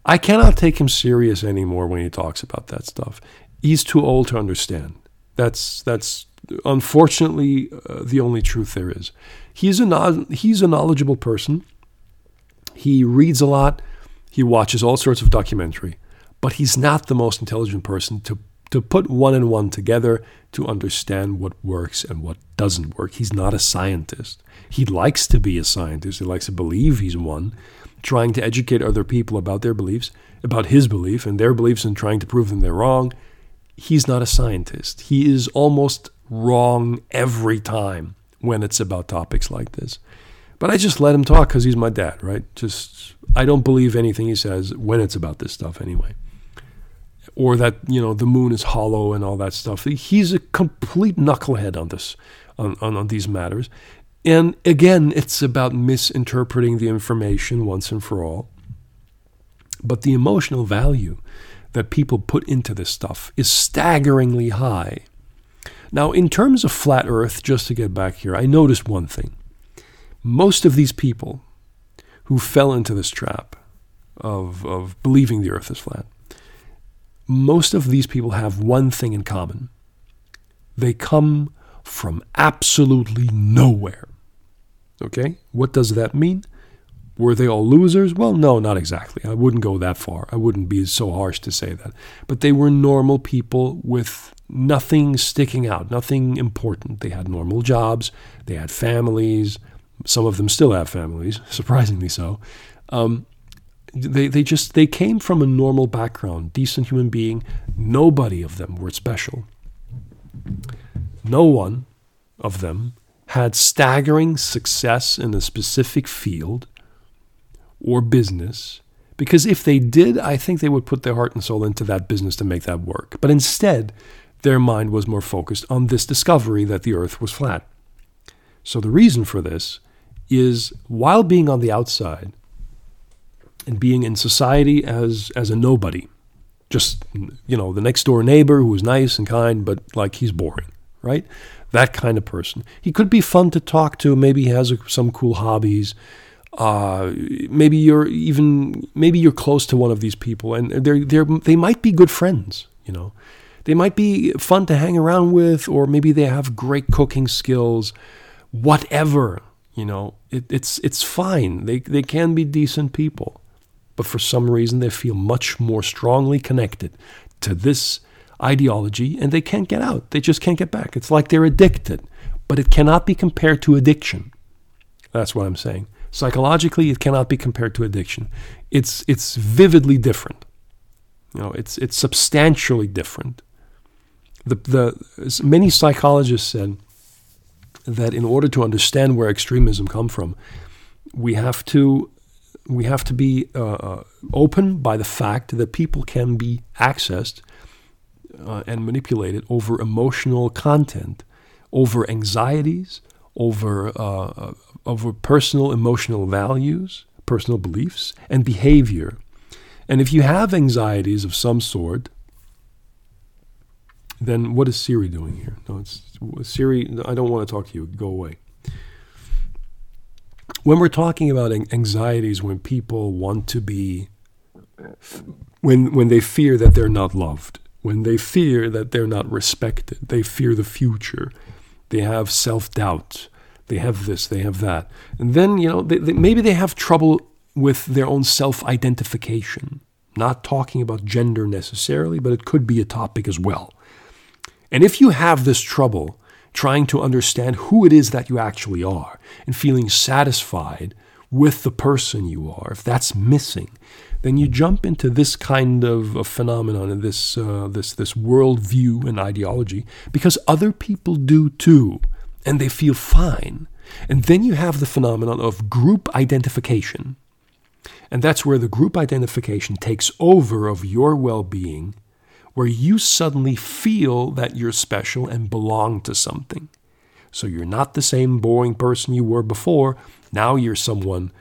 I cannot take him serious anymore when he talks about that stuff. He's too old to understand. That's that's unfortunately uh, the only truth there is. He's a he's a knowledgeable person. He reads a lot. He watches all sorts of documentary, but he's not the most intelligent person to to put one and one together to understand what works and what doesn't work. He's not a scientist. He likes to be a scientist. He likes to believe he's one, trying to educate other people about their beliefs, about his belief and their beliefs, and trying to prove them they're wrong. He's not a scientist. He is almost wrong every time when it's about topics like this. But I just let him talk because he's my dad, right? Just I don't believe anything he says when it's about this stuff anyway. Or that you know the moon is hollow and all that stuff. He's a complete knucklehead on this, on, on, on these matters. And again, it's about misinterpreting the information once and for all. But the emotional value that people put into this stuff is staggeringly high. Now, in terms of flat Earth, just to get back here, I noticed one thing. Most of these people who fell into this trap of, of believing the Earth is flat, most of these people have one thing in common. They come from absolutely nowhere. Okay? What does that mean? Were they all losers? Well, no, not exactly. I wouldn't go that far. I wouldn't be so harsh to say that. But they were normal people with nothing sticking out, nothing important. They had normal jobs, they had families. Some of them still have families, [LAUGHS] surprisingly so. Um, they, they just they came from a normal background, decent human being. Nobody of them were special. No one of them had staggering success in a specific field or business. Because if they did, I think they would put their heart and soul into that business to make that work. But instead, their mind was more focused on this discovery that the earth was flat. So the reason for this is while being on the outside and being in society as as a nobody, just you know, the next door neighbor who was nice and kind, but like he's boring, right? That kind of person. He could be fun to talk to. Maybe he has some cool hobbies uh, maybe you're even maybe you're close to one of these people, and they're they they might be good friends. You know, they might be fun to hang around with, or maybe they have great cooking skills. Whatever, you know, it, it's it's fine. They they can be decent people, but for some reason they feel much more strongly connected to this ideology, and they can't get out. They just can't get back. It's like they're addicted, but it cannot be compared to addiction. That's what I'm saying. Psychologically, it cannot be compared to addiction. It's it's vividly different. You know, it's it's substantially different. The the many psychologists said that in order to understand where extremism come from, we have to we have to be uh, uh open by the fact that people can be accessed uh, and manipulated over emotional content, over anxieties, over uh, uh over personal emotional values, personal beliefs, and behavior. And if you have anxieties of some sort, then what is Siri doing here? No, it's Siri. I don't want to talk to you. Go away. When we're talking about anxieties, when people want to be, when when they fear that they're not loved, when they fear that they're not respected, they fear the future, they have self doubt, they have this, they have that. And then, you know, they, they, maybe they have trouble with their own self identification. Not talking about gender necessarily, but it could be a topic as well. And if you have this trouble trying to understand who it is that you actually are and feeling satisfied with the person you are, if that's missing, then you jump into this kind of phenomenon and this uh, this this worldview and ideology because other people do too and they feel fine. And then you have the phenomenon of group identification. And that's where the group identification takes over of your well being, where you suddenly feel that you're special and belong to something. So you're not the same boring person you were before. Now you're someone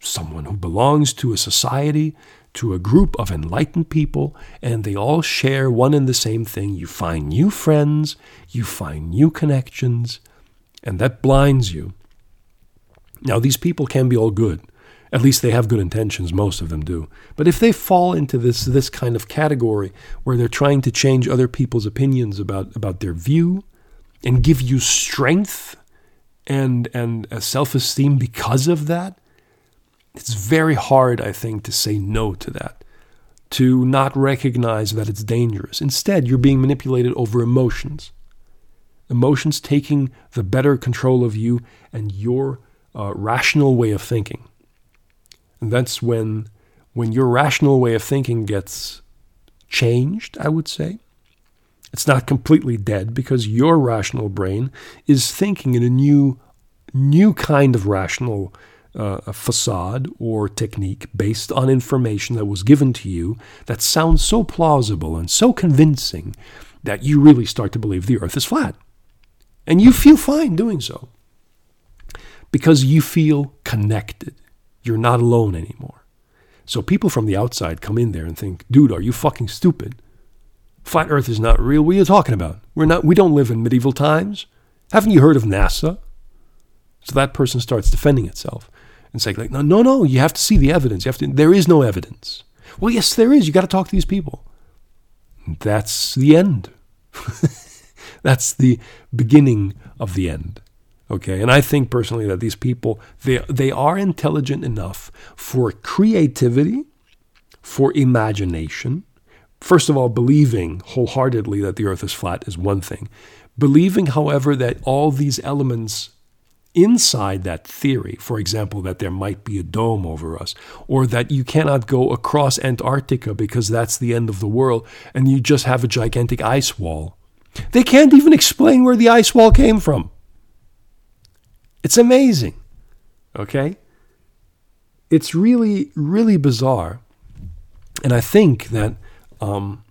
someone who belongs to a society, to a group of enlightened people, and they all share one and the same thing. You find new friends, you find new connections, and that blinds you. Now, these people can be all good. At least they have good intentions, most of them do. But if they fall into this, this kind of category where they're trying to change other people's opinions about, about their view and give you strength and, and self esteem because of that, it's very hard, I think, to say no to that, to not recognize that it's dangerous. Instead, you're being manipulated over emotions emotions taking the better control of you and your uh, rational way of thinking. And that's when, when your rational way of thinking gets changed, I would say. It's not completely dead because your rational brain is thinking in a new, new kind of rational uh, facade or technique based on information that was given to you that sounds so plausible and so convincing that you really start to believe the earth is flat. And you feel fine doing so because you feel connected. You're not alone anymore. So people from the outside come in there and think, dude, are you fucking stupid? Flat Earth is not real. What are you talking about? We're not we don't live in medieval times. Haven't you heard of NASA? So that person starts defending itself and saying, like, no, no, no, you have to see the evidence. You have to there is no evidence. Well, yes, there is. You got to talk to these people. That's the end. [LAUGHS] That's the beginning of the end. Okay, and I think personally that these people they they are intelligent enough for creativity, for imagination. First of all, believing wholeheartedly that the earth is flat is one thing. Believing, however, that all these elements inside that theory, for example, that there might be a dome over us, or that you cannot go across Antarctica because that's the end of the world and you just have a gigantic ice wall. They can't even explain where the ice wall came from. It's amazing. Okay? It's really, really bizarre. And I think that, um,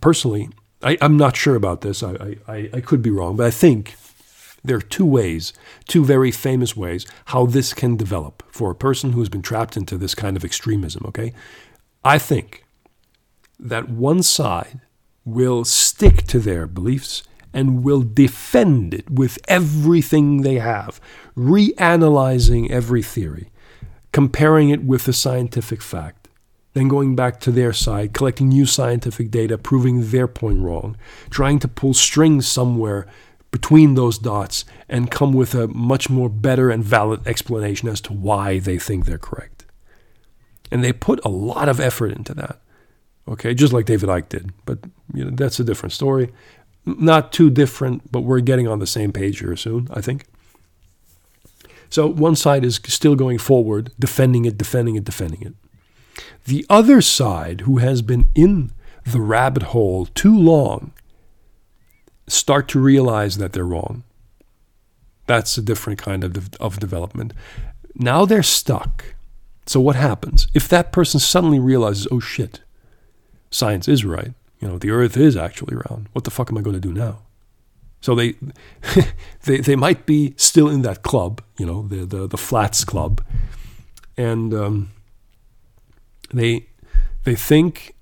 personally, I, am not sure about this. I, I, I could be wrong, but I think there are two ways, two very famous ways, how this can develop for a person who's been trapped into this kind of extremism. Okay? I think that one side will stick to their beliefs and will defend it with everything they have, reanalyzing every theory, comparing it with the scientific fact, then going back to their side, collecting new scientific data, proving their point wrong, trying to pull strings somewhere between those dots and come with a much more better and valid explanation as to why they think they're correct. And they put a lot of effort into that. Okay, just like David Icke did, but you know that's a different story not too different, but we're getting on the same page here soon, I think. So one side is still going forward, defending it, defending it, defending it. The other side, who has been in the rabbit hole too long, start to realize that they're wrong. That's a different kind of, of development. Now they're stuck. So what happens? If that person suddenly realizes, oh shit, science is right, you know, the earth is actually round. What the fuck am I going to do now? So they, [LAUGHS] they, they might be still in that club, you know, the, the, the flats club. And um, they, they think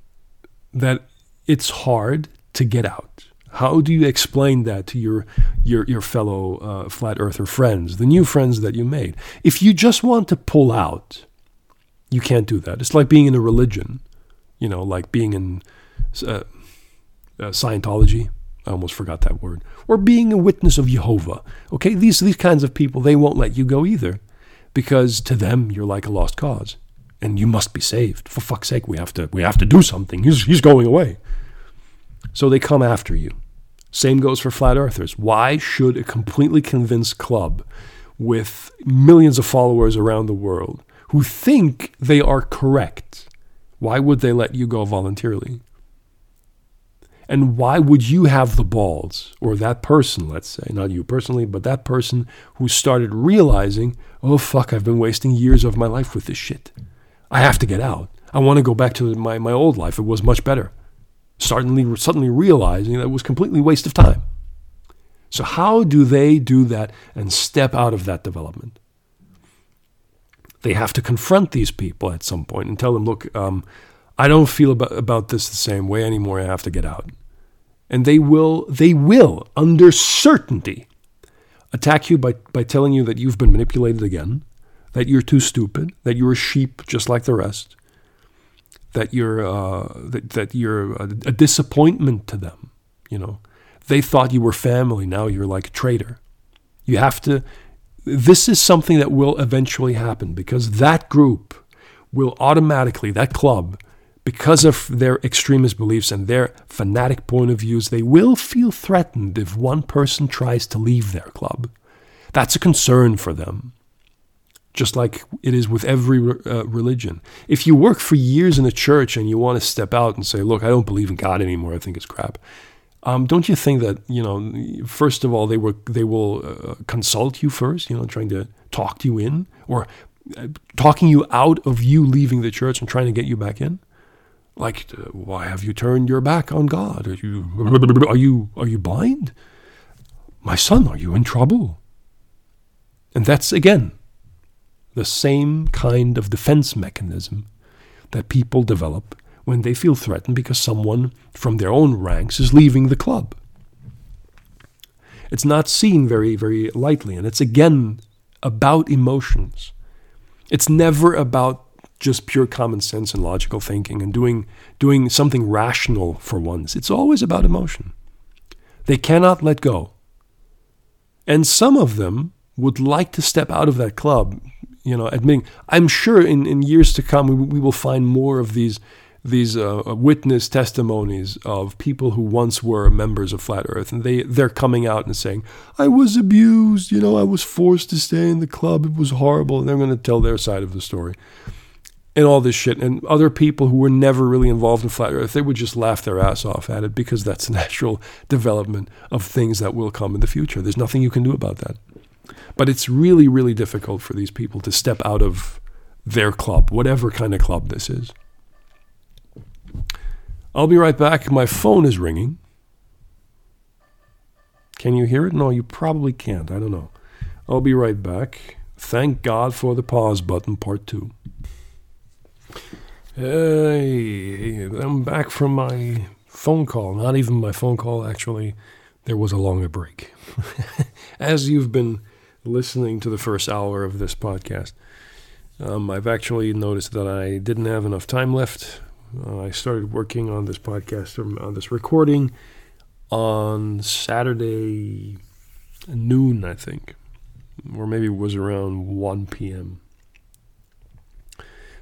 that it's hard to get out. How do you explain that to your your your fellow uh, flat earther friends, the new friends that you made? If you just want to pull out, you can't do that. It's like being in a religion, you know, like being in uh, uh, Scientology. I almost forgot that word. Or being a witness of Jehovah. Okay, these these kinds of people they won't let you go either, because to them you're like a lost cause, and you must be saved. For fuck's sake, we have to we have to do something. He's he's going away. So they come after you. Same goes for flat earthers. Why should a completely convinced club with millions of followers around the world who think they are correct, why would they let you go voluntarily? And why would you have the balls, or that person, let's say, not you personally, but that person who started realizing, oh fuck, I've been wasting years of my life with this shit. I have to get out. I want to go back to my, my old life. It was much better. Suddenly, suddenly realizing that it was completely waste of time. So, how do they do that and step out of that development? They have to confront these people at some point and tell them, look, um, I don't feel about, about this the same way anymore. I have to get out. And they will, they will, under certainty, attack you by, by telling you that you've been manipulated again, that you're too stupid, that you're a sheep just like the rest, that you're, uh, that, that you're a, a disappointment to them. You know, they thought you were family. Now you're like a traitor. You have to, this is something that will eventually happen because that group will automatically, that club, because of their extremist beliefs and their fanatic point of views, they will feel threatened if one person tries to leave their club. That's a concern for them, just like it is with every uh, religion. If you work for years in a church and you want to step out and say, Look, I don't believe in God anymore, I think it's crap, Um, don't you think that you know? First of all, they were they will uh, consult you first, you know, trying to talk you in, or uh, talking you out of you leaving the church and trying to get you back in. Like, uh, why have you turned your back on God? Are you [LAUGHS] are you are you blind? My son, are you in trouble? And that's again the same kind of defense mechanism that people develop when they feel threatened because someone from their own ranks is leaving the club. It's not seen very, very lightly, and it's again about emotions. It's never about just pure common sense and logical thinking and doing, doing something rational for once. It's always about emotion. They cannot let go. And some of them would like to step out of that club, you know, admitting, I'm sure in, in years to come we, we will find more of these these uh, witness testimonies of people who once were members of Flat Earth, and they they're coming out and saying, "I was abused. You know, I was forced to stay in the club. It was horrible." And they're going to tell their side of the story, and all this shit. And other people who were never really involved in Flat Earth, they would just laugh their ass off at it because that's a [LAUGHS] natural development of things that will come in the future. There's nothing you can do about that. But it's really, really difficult for these people to step out of their club, whatever kind of club this is. I'll be right back. My phone is ringing. Can you hear it? No, you probably can't. I don't know. I'll be right back. Thank God for the pause button, part two. Hey, I'm back from my phone call. Not even my phone call, actually. There was a longer break. [LAUGHS] As you've been listening to the first hour of this podcast, um, I've actually noticed that I didn't have enough time left uh, I started working on this podcast, um, on this recording, on Saturday noon, I think, or maybe it was around 1 p.m.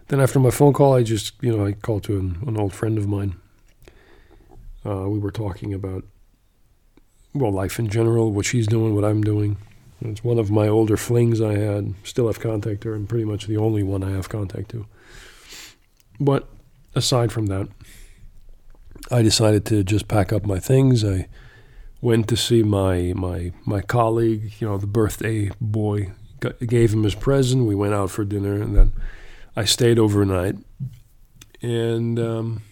Then after my phone call, I just, you know, I called to an, an old friend of mine. Uh, we were talking about, well, life in general, what she's doing, what I'm doing. It's one of my older flings I had. Still have contact her, and pretty much the only one I have contact to. But aside from that, I decided to just pack up my things. I went to see my my my colleague, you know, the birthday boy. Gave him his present. We went out for dinner, and then I stayed overnight. And um,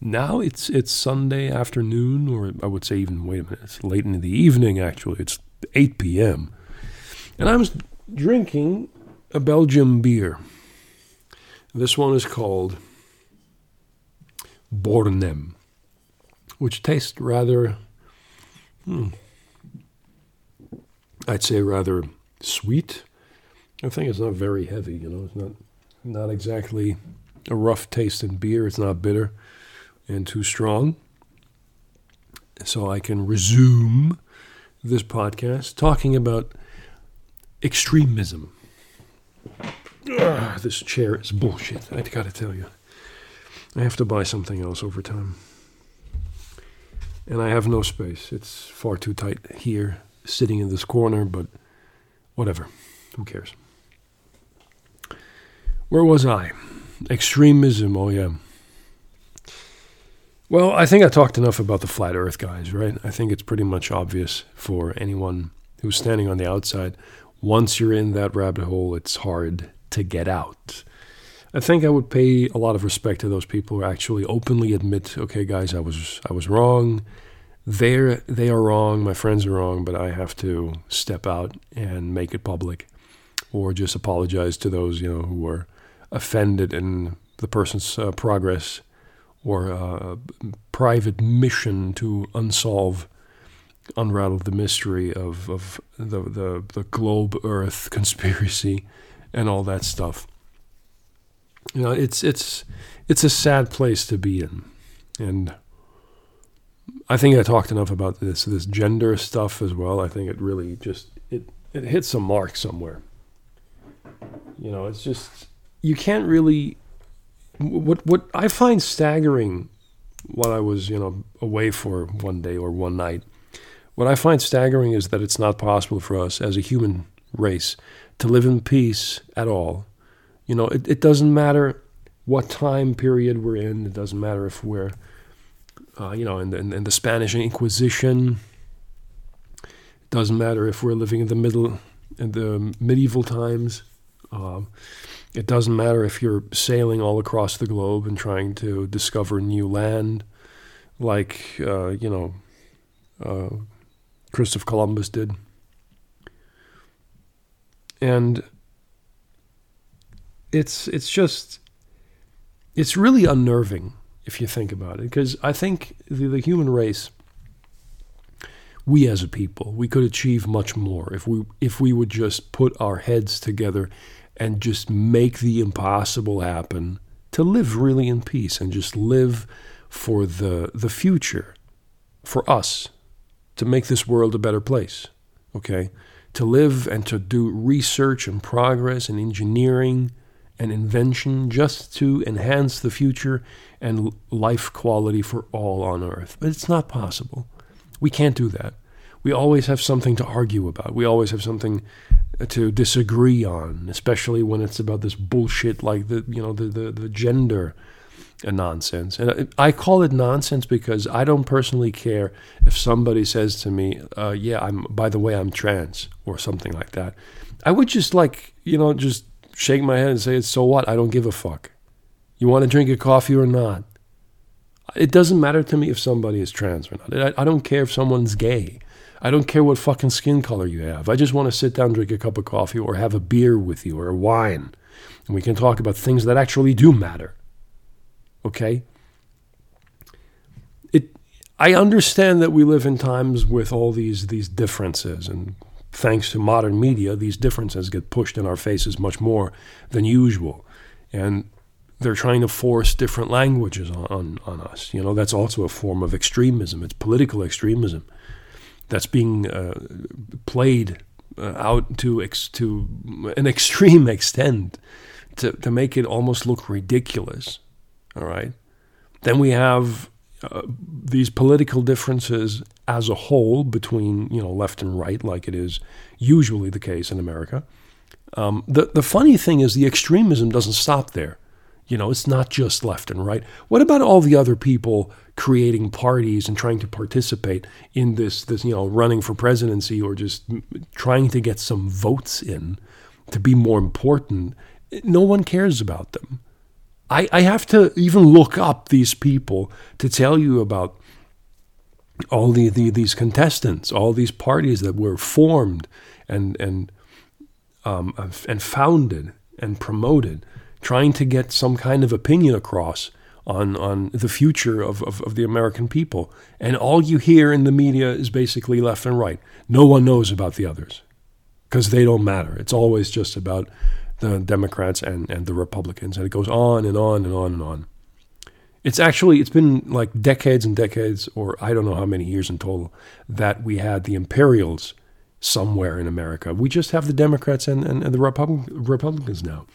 now it's it's Sunday afternoon, or I would say even wait a minute, it's late in the evening. Actually, it's 8 p.m. And I was drinking a Belgian beer. This one is called Bornem, which tastes rather, hmm, I'd say rather sweet. I think it's not very heavy, you know, it's not, not exactly a rough taste in beer. It's not bitter and too strong. So I can resume this podcast talking about extremism. Ugh, this chair is bullshit, I gotta tell you. I have to buy something else over time. And I have no space. It's far too tight here, sitting in this corner, but whatever. Who cares? Where was I? Extremism, oh yeah. Well, I think I talked enough about the flat earth guys, right? I think it's pretty much obvious for anyone who's standing on the outside. Once you're in that rabbit hole, it's hard to get out. I think I would pay a lot of respect to those people who actually openly admit, okay, guys, I was I was wrong. They're they are wrong. My friends are wrong, but I have to step out and make it public, or just apologize to those you know who were offended in the person's uh, progress or uh, private mission to unsolve, unravel the mystery of, of the, the, the globe Earth [LAUGHS] conspiracy and all that stuff you know, it's it's it's a sad place to be in, and I think I talked enough about this this gender stuff as well. I think it really just it it hits a mark somewhere. You know, it's just you can't really what what I find staggering while I was you know away for one day or one night. What I find staggering is that it's not possible for us as a human race to live in peace at all you know, it, it doesn't matter what time period we're in. It doesn't matter if we're uh, you know, in the, in the Spanish Inquisition. It doesn't matter if we're living in the middle, in the medieval times. Uh, it doesn't matter if you're sailing all across the globe and trying to discover new land, like uh, you know, uh, Christopher Columbus did. And it's it's just it's really unnerving if you think about it, because I think the, the human race, we as a people, we could achieve much more if we if we would just put our heads together and just make the impossible happen to live really in peace and just live for the the future, for us, to make this world a better place. Okay, to live and to do research and progress and engineering and invention just to enhance the future and life quality for all on earth. But it's not possible. We can't do that. We always have something to argue about. We always have something to disagree on, especially when it's about this bullshit like the you know the the, the gender nonsense. And I call it nonsense because I don't personally care if somebody says to me, uh, "Yeah, I'm by the way I'm trans" or something like that. I would just like you know just shake my head and say, so what? I don't give a fuck. You want to drink a coffee or not? It doesn't matter to me if somebody is trans or not. I, I don't care if someone's gay. I don't care what fucking skin color you have. I just want to sit down, drink a cup of coffee, or have a beer with you, or a wine. And we can talk about things that actually do matter. Okay? It, I understand that we live in times with all these, these differences and thanks to modern media, these differences get pushed in our faces much more than usual. And they're trying to force different languages on, on, on us. You know, that's also a form of extremism. It's political extremism that's being uh, played uh, out to ex- to an extreme [LAUGHS] extent to, to make it almost look ridiculous. All right. Then we have uh, these political differences as a whole between you know left and right, like it is usually the case in America. Um, the the funny thing is the extremism doesn't stop there. You know, it's not just left and right. What about all the other people creating parties and trying to participate in this this you know running for presidency or just trying to get some votes in to be more important? No one cares about them. I, I have to even look up these people to tell you about all the, the these contestants, all these parties that were formed and and um, and founded and promoted, trying to get some kind of opinion across on on the future of, of, of the American people. And all you hear in the media is basically left and right. No one knows about the others because they don't matter. It's always just about the Democrats and, and the Republicans. And it goes on and on and on and on. It's actually, it's been like decades and decades, or I don't know how many years in total, that we had the Imperials somewhere in America. We just have the Democrats and, and, and the Repub- Republicans now.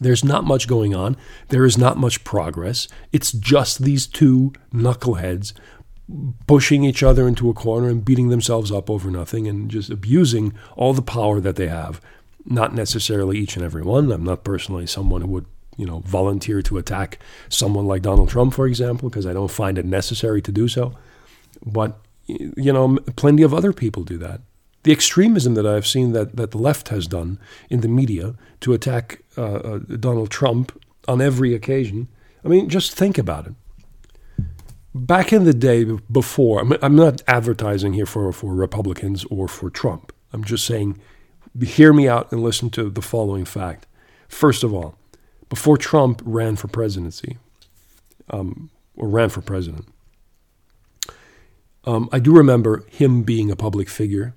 There's not much going on. There is not much progress. It's just these two knuckleheads pushing each other into a corner and beating themselves up over nothing and just abusing all the power that they have not necessarily each and every one. I'm not personally someone who would, you know, volunteer to attack someone like Donald Trump, for example, because I don't find it necessary to do so. But you know, plenty of other people do that. The extremism that I've seen that, that the left has done in the media to attack uh, uh, Donald Trump on every occasion. I mean, just think about it. Back in the day before, I'm, I'm not advertising here for, for Republicans or for Trump. I'm just saying hear me out and listen to the following fact. First of all, before Trump ran for presidency, um, or ran for president, um, I do remember him being a public figure,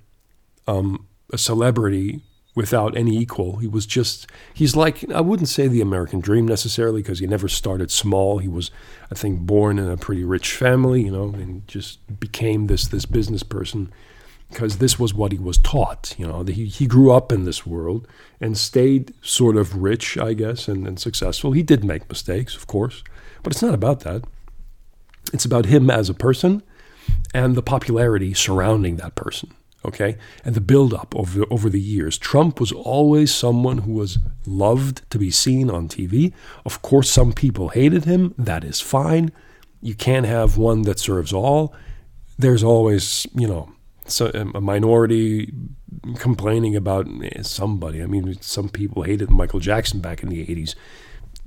um, a celebrity without any equal. He was just, he's like, I wouldn't say the American dream necessarily because he never started small. He was, I think, born in a pretty rich family, you know, and just became this, this business person because this was what he was taught. You know, he, he grew up in this world and stayed sort of rich, I guess, and, and successful. He did make mistakes, of course, but it's not about that. It's about him as a person and the popularity surrounding that person. Okay, and the buildup over over the years. Trump was always someone who was loved to be seen on TV. Of course, some people hated him. That is fine. You can't have one that serves all. There's always, you know, so um, a minority complaining about eh, somebody. I mean, some people hated Michael Jackson back in the 80s.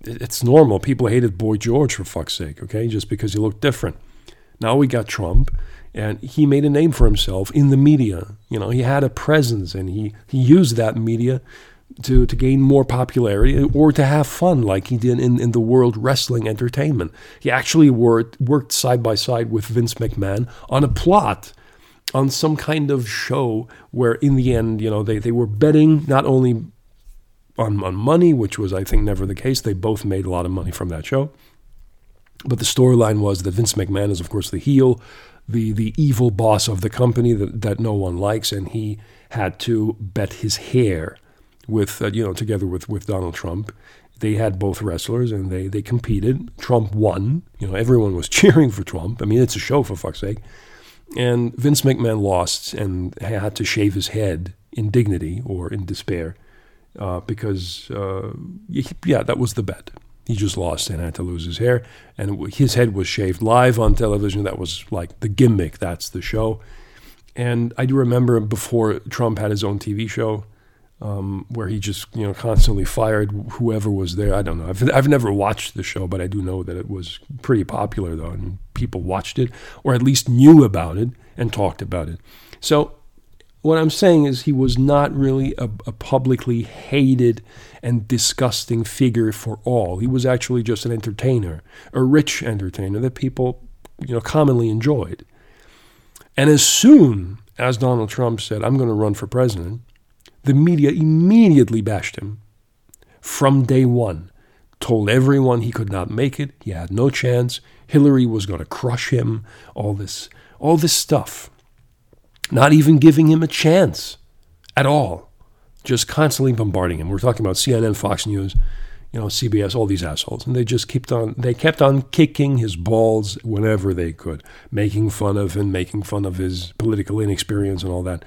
It's normal. People hated Boy George for fuck's sake, okay? Just because he looked different. Now we got Trump, and he made a name for himself in the media. You know, he had a presence, and he, he used that media to, to gain more popularity or to have fun like he did in, in the World Wrestling Entertainment. He actually worked, worked side by side with Vince McMahon on a plot on some kind of show where in the end, you know, they, they were betting not only on, on money, which was, I think, never the case. They both made a lot of money from that show. But the storyline was that Vince McMahon is, of course, the heel, the, the evil boss of the company that, that no one likes, and he had to bet his hair with, uh, you know, together with, with Donald Trump. They had both wrestlers and they, they competed. Trump won. You know, everyone was [LAUGHS] cheering for Trump. I mean, it's a show, for fuck's sake. And Vince McMahon lost and had to shave his head in dignity or in despair uh, because, uh, yeah, that was the bet. He just lost and had to lose his hair. And his head was shaved live on television. That was like the gimmick. That's the show. And I do remember before Trump had his own TV show, um, where he just you know constantly fired whoever was there. I don't know. I've I've never watched the show, but I do know that it was pretty popular though, and people watched it or at least knew about it and talked about it. So what I'm saying is he was not really a, a publicly hated and disgusting figure for all. He was actually just an entertainer, a rich entertainer that people you know commonly enjoyed. And as soon as Donald Trump said, "I'm going to run for president," The media immediately bashed him from day one, told everyone he could not make it, he had no chance, Hillary was going to crush him, all this, all this stuff. Not even giving him a chance at all, just constantly bombarding him. We're talking about CNN, Fox News, you know, CBS, all these assholes, and they just kept on. They kept on kicking his balls whenever they could, making fun of him, making fun of his political inexperience and all that.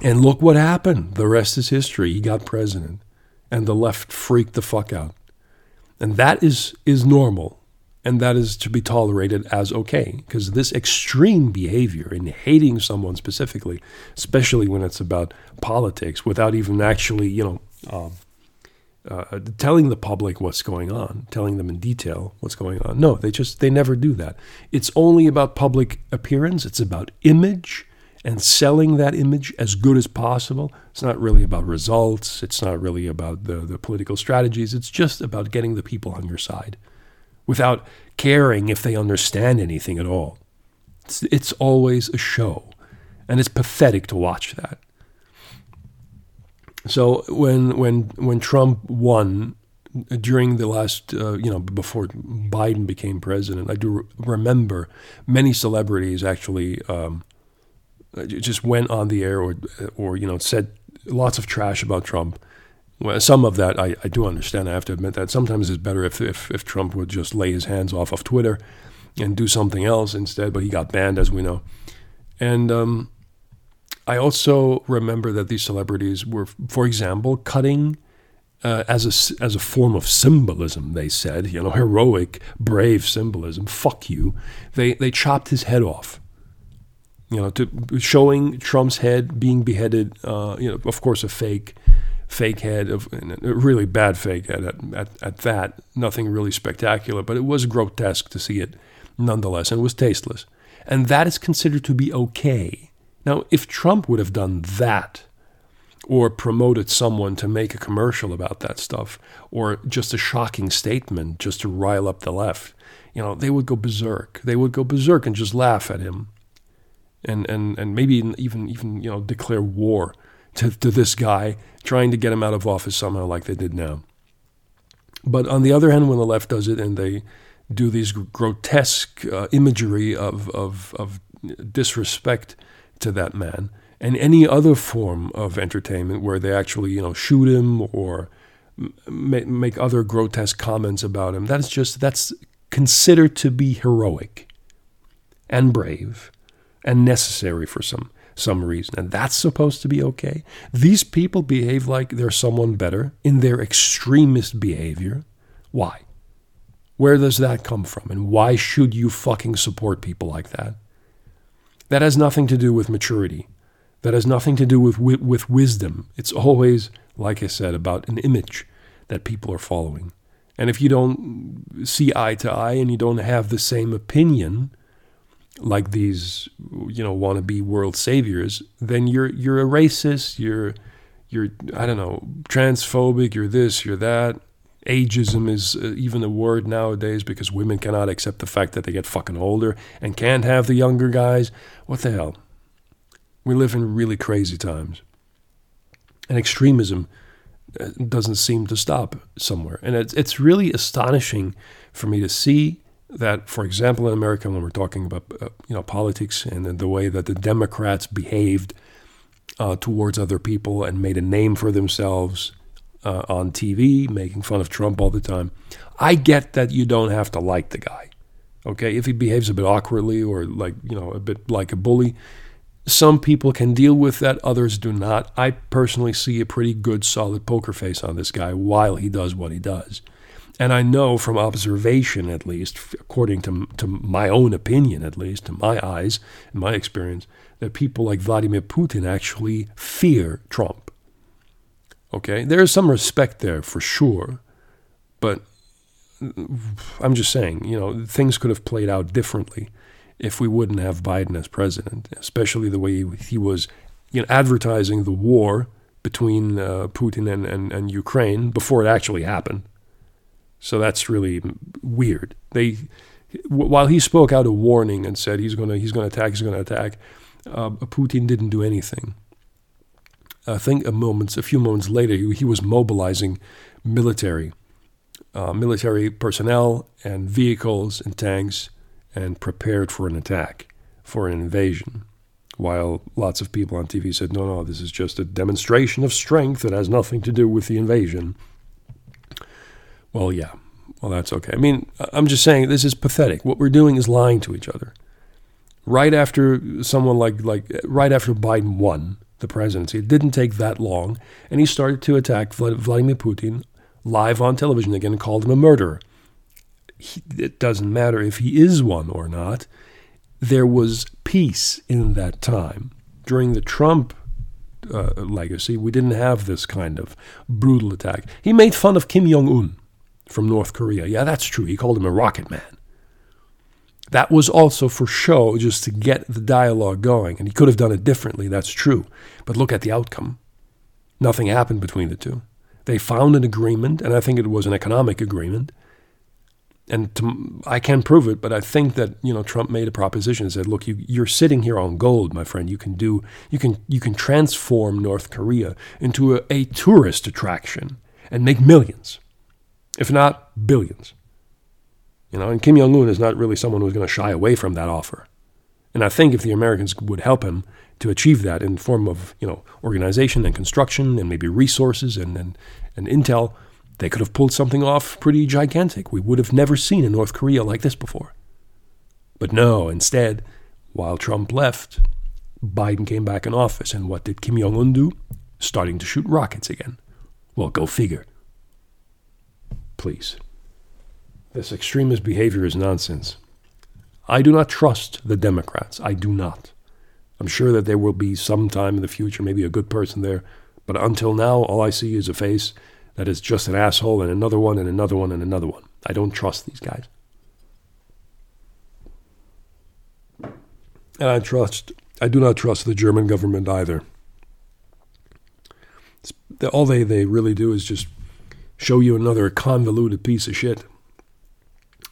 And look what happened. The rest is history. He got president, and the left freaked the fuck out. And that is is normal, and that is to be tolerated as okay. Because this extreme behavior in hating someone specifically, especially when it's about politics, without even actually, you know, um, uh, telling the public what's going on, telling them in detail what's going on. No, they just they never do that. It's only about public appearance. It's about image and selling that image as good as possible. It's not really about results. It's not really about the, the political strategies. It's just about getting the people on your side without caring if they understand anything at all. It's, it's always a show, and it's pathetic to watch that. So when when when Trump won during the last, uh, you know, before Biden became president, I do remember many celebrities actually um, uh, just went on the air or or you know said lots of trash about Trump. Well, some of that I, I do understand. I have to admit that sometimes it's better if, if if Trump would just lay his hands off of Twitter and do something else instead. But he got banned, as we know. And um, I also remember that these celebrities were, for example, cutting. Uh, as a as a form of symbolism, they said, you know, heroic, brave symbolism. Fuck you. They they chopped his head off you know, to showing Trump's head being beheaded. Uh, you know, of course, a fake, fake head of a really bad fake head at, at, at that. Nothing really spectacular, but it was grotesque to see it, nonetheless, and it was tasteless. And that is considered to be okay. Now, if Trump would have done that, or promoted someone to make a commercial about that stuff, or just a shocking statement just to rile up the left, you know, they would go berserk. They would go berserk and just laugh at him and and and maybe even even you know declare war to, to this guy, trying to get him out of office somehow, like they did now. But on the other hand, when the left does it and they do these grotesque uh, imagery of, of of disrespect to that man, and any other form of entertainment where they actually you know shoot him or make, make other grotesque comments about him, that's just that's considered to be heroic and brave and necessary for some some reason. And that's supposed to be okay. These people behave like they're someone better in their extremist behavior. Why? Where does that come from? And why should you fucking support people like that? That has nothing to do with maturity. That has nothing to do with, with, with wisdom. It's always, like I said, about an image that people are following. And if you don't see eye to eye and you don't have the same opinion, like these, you know, wannabe world saviors, then you're you're a racist. You're you're I don't know transphobic. You're this. You're that. Ageism is uh, even a word nowadays because women cannot accept the fact that they get fucking older and can't have the younger guys. What the hell? We live in really crazy times. And extremism uh, doesn't seem to stop somewhere. And it's, it's really astonishing for me to see that, for example, in America, when we're talking about uh, you know politics and the way that the Democrats behaved uh, towards other people and made a name for themselves uh, on TV, making fun of Trump all the time. I get that you don't have to like the guy. Okay, if he behaves a bit awkwardly or like you know a bit like a bully, some people can deal with that, others do not. I personally see a pretty good, solid poker face on this guy while he does what he does. And I know from observation, at least, according to, to my own opinion, at least, to my eyes and my experience, that people like Vladimir Putin actually fear Trump. Okay? There is some respect there for sure. But I'm just saying, you know, things could have played out differently if we wouldn't have Biden as president, especially the way he was you know, advertising the war between uh, Putin and, and, and Ukraine before it actually happened. So that's really weird. They, while he spoke out a warning and said he's gonna he's gonna attack, he's gonna attack, uh, Putin didn't do anything. I think a moments, a few moments later, he, he was mobilizing military, uh, military personnel and vehicles and tanks, and prepared for an attack, for an invasion. While lots of people on TV said, no, no, this is just a demonstration of strength. It has nothing to do with the invasion. Well, yeah. Well, that's okay. I mean, I'm just saying this is pathetic. What we're doing is lying to each other. Right after someone like like right after Biden won the presidency, it didn't take that long, and he started to attack Vladimir Putin live on television again and called him a murderer. He, it doesn't matter if he is one or not. There was peace in that time. During the Trump uh, legacy, we didn't have this kind of brutal attack. He made fun of Kim Jong un from North Korea. Yeah, that's true. He called him a rocket man. That was also for show, just to get the dialogue going. And he could have done it differently, that's true. But look at the outcome. Nothing happened between the two. They found an agreement, and I think it was an economic agreement. And to, I can't prove it, but I think that you know Trump made a proposition and said, "Look, you, you're sitting here on gold, my friend. You can do, you can, you can transform North Korea into a, a tourist attraction and make millions if not billions. You know, and Kim Jong Un is not really someone who's going to shy away from that offer. And I think if the Americans would help him to achieve that in form of you know organization and construction and maybe resources and and, and intel, they could have pulled something off pretty gigantic. We would have never seen a North Korea like this before. But no, instead, while Trump left, Biden came back in office, and what did Kim Jong Un do? Starting to shoot rockets again. Well, go figure please. This extremist behavior is nonsense. I do not trust the Democrats. I do not. I'm sure that there will be some time in the future, maybe a good person there, but until now, all I see is a face that is just an asshole and another one and another one and another one. I don't trust these guys. And I trust, I do not trust the German government either. All they, they really do is just show you another convoluted piece of shit,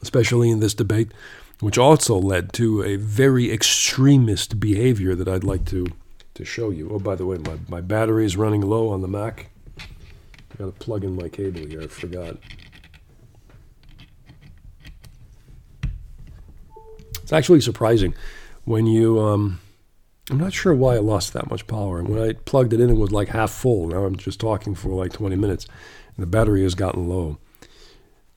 especially in this debate, which also led to a very extremist behavior that I'd like to, to show you. Oh, by the way, my, my battery is running low on the Mac. I gotta plug in my cable here, I forgot. It's actually surprising when you. Um, I'm not sure why I lost that much power. And when I plugged it in, it was like half full. Now I'm just talking for like 20 minutes. The battery has gotten low.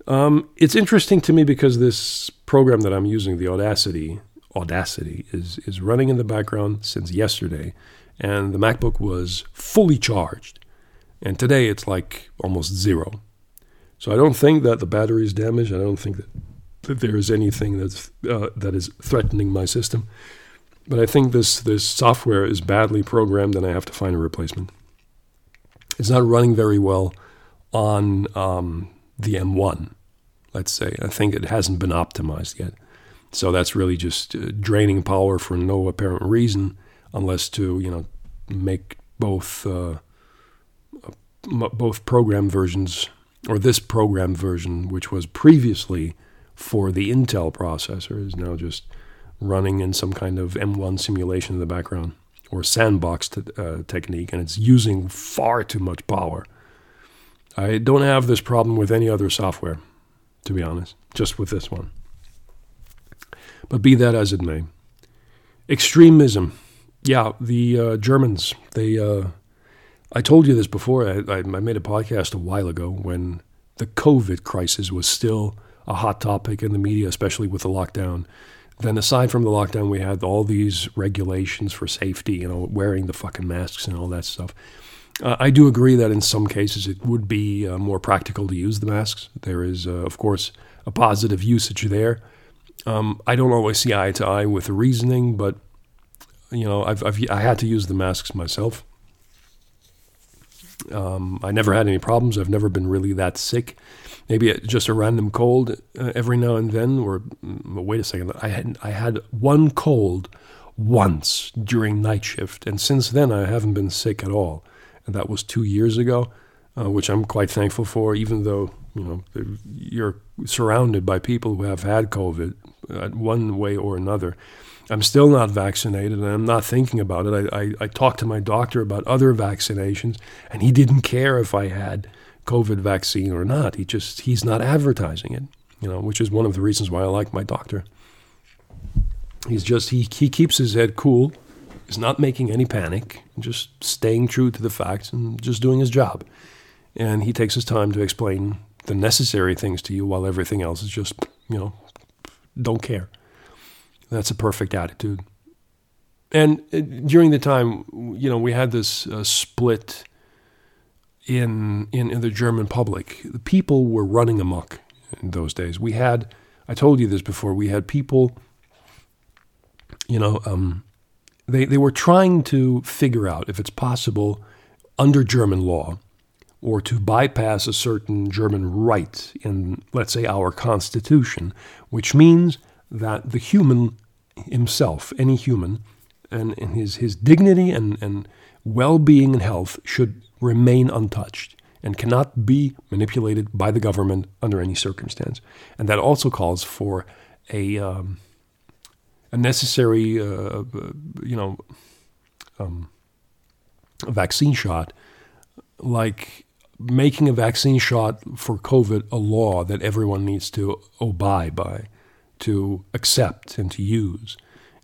Um, it's interesting to me because this program that I'm using, the Audacity, Audacity, is is running in the background since yesterday, and the MacBook was fully charged, and today it's like almost zero. So I don't think that the battery is damaged. I don't think that, that there is anything that's uh, that is threatening my system. But I think this this software is badly programmed, and I have to find a replacement. It's not running very well on um, the M1. Let's say I think it hasn't been optimized yet. So that's really just uh, draining power for no apparent reason, unless to you know make both uh, both program versions or this program version, which was previously for the Intel processor, is now just running in some kind of M1 simulation in the background or sandbox t- uh, technique, and it's using far too much power. I don't have this problem with any other software, to be honest, just with this one. But be that as it may, extremism. Yeah, the uh, Germans. They. Uh, I told you this before. I, I, made a podcast a while ago when the COVID crisis was still a hot topic in the media, especially with the lockdown. Then, aside from the lockdown, we had all these regulations for safety, you know, wearing the fucking masks and all that stuff. Uh, I do agree that in some cases it would be uh, more practical to use the masks. There is, uh, of course, a positive usage there. Um, I don't always see eye to eye with the reasoning, but you know, I've, I've I had to use the masks myself. Um, I never had any problems. I've never been really that sick. Maybe just a random cold uh, every now and then. Or mm, wait a second, I had I had one cold once during night shift, and since then I haven't been sick at all. And that was two years ago, uh, which I'm quite thankful for. Even though you know you're surrounded by people who have had COVID uh, one way or another. I'm still not vaccinated and I'm not thinking about it. I, I, I, talked to my doctor about other vaccinations and he didn't care if I had COVID vaccine or not. He just, he's not advertising it, you know, which is one of the reasons why I like my doctor. He's just, he, he keeps his head cool, is not making any panic, just staying true to the facts and just doing his job. And he takes his time to explain the necessary things to you while everything else is just, you know, don't care. That's a perfect attitude. And uh, during the time, you know, we had this uh, split in, in, in the German public. The people were running amok in those days. We had, I told you this before, we had people, you know, um, they, they were trying to figure out if it's possible under German law or to bypass a certain German right in, let's say, our constitution, which means that the human himself, any human, and, and his, his dignity and, and well being and health should remain untouched and cannot be manipulated by the government under any circumstance. And that also calls for a, um, a necessary, uh, you know, um, vaccine shot like making a vaccine shot for COVID a law that everyone needs to abide by, to accept, and to use.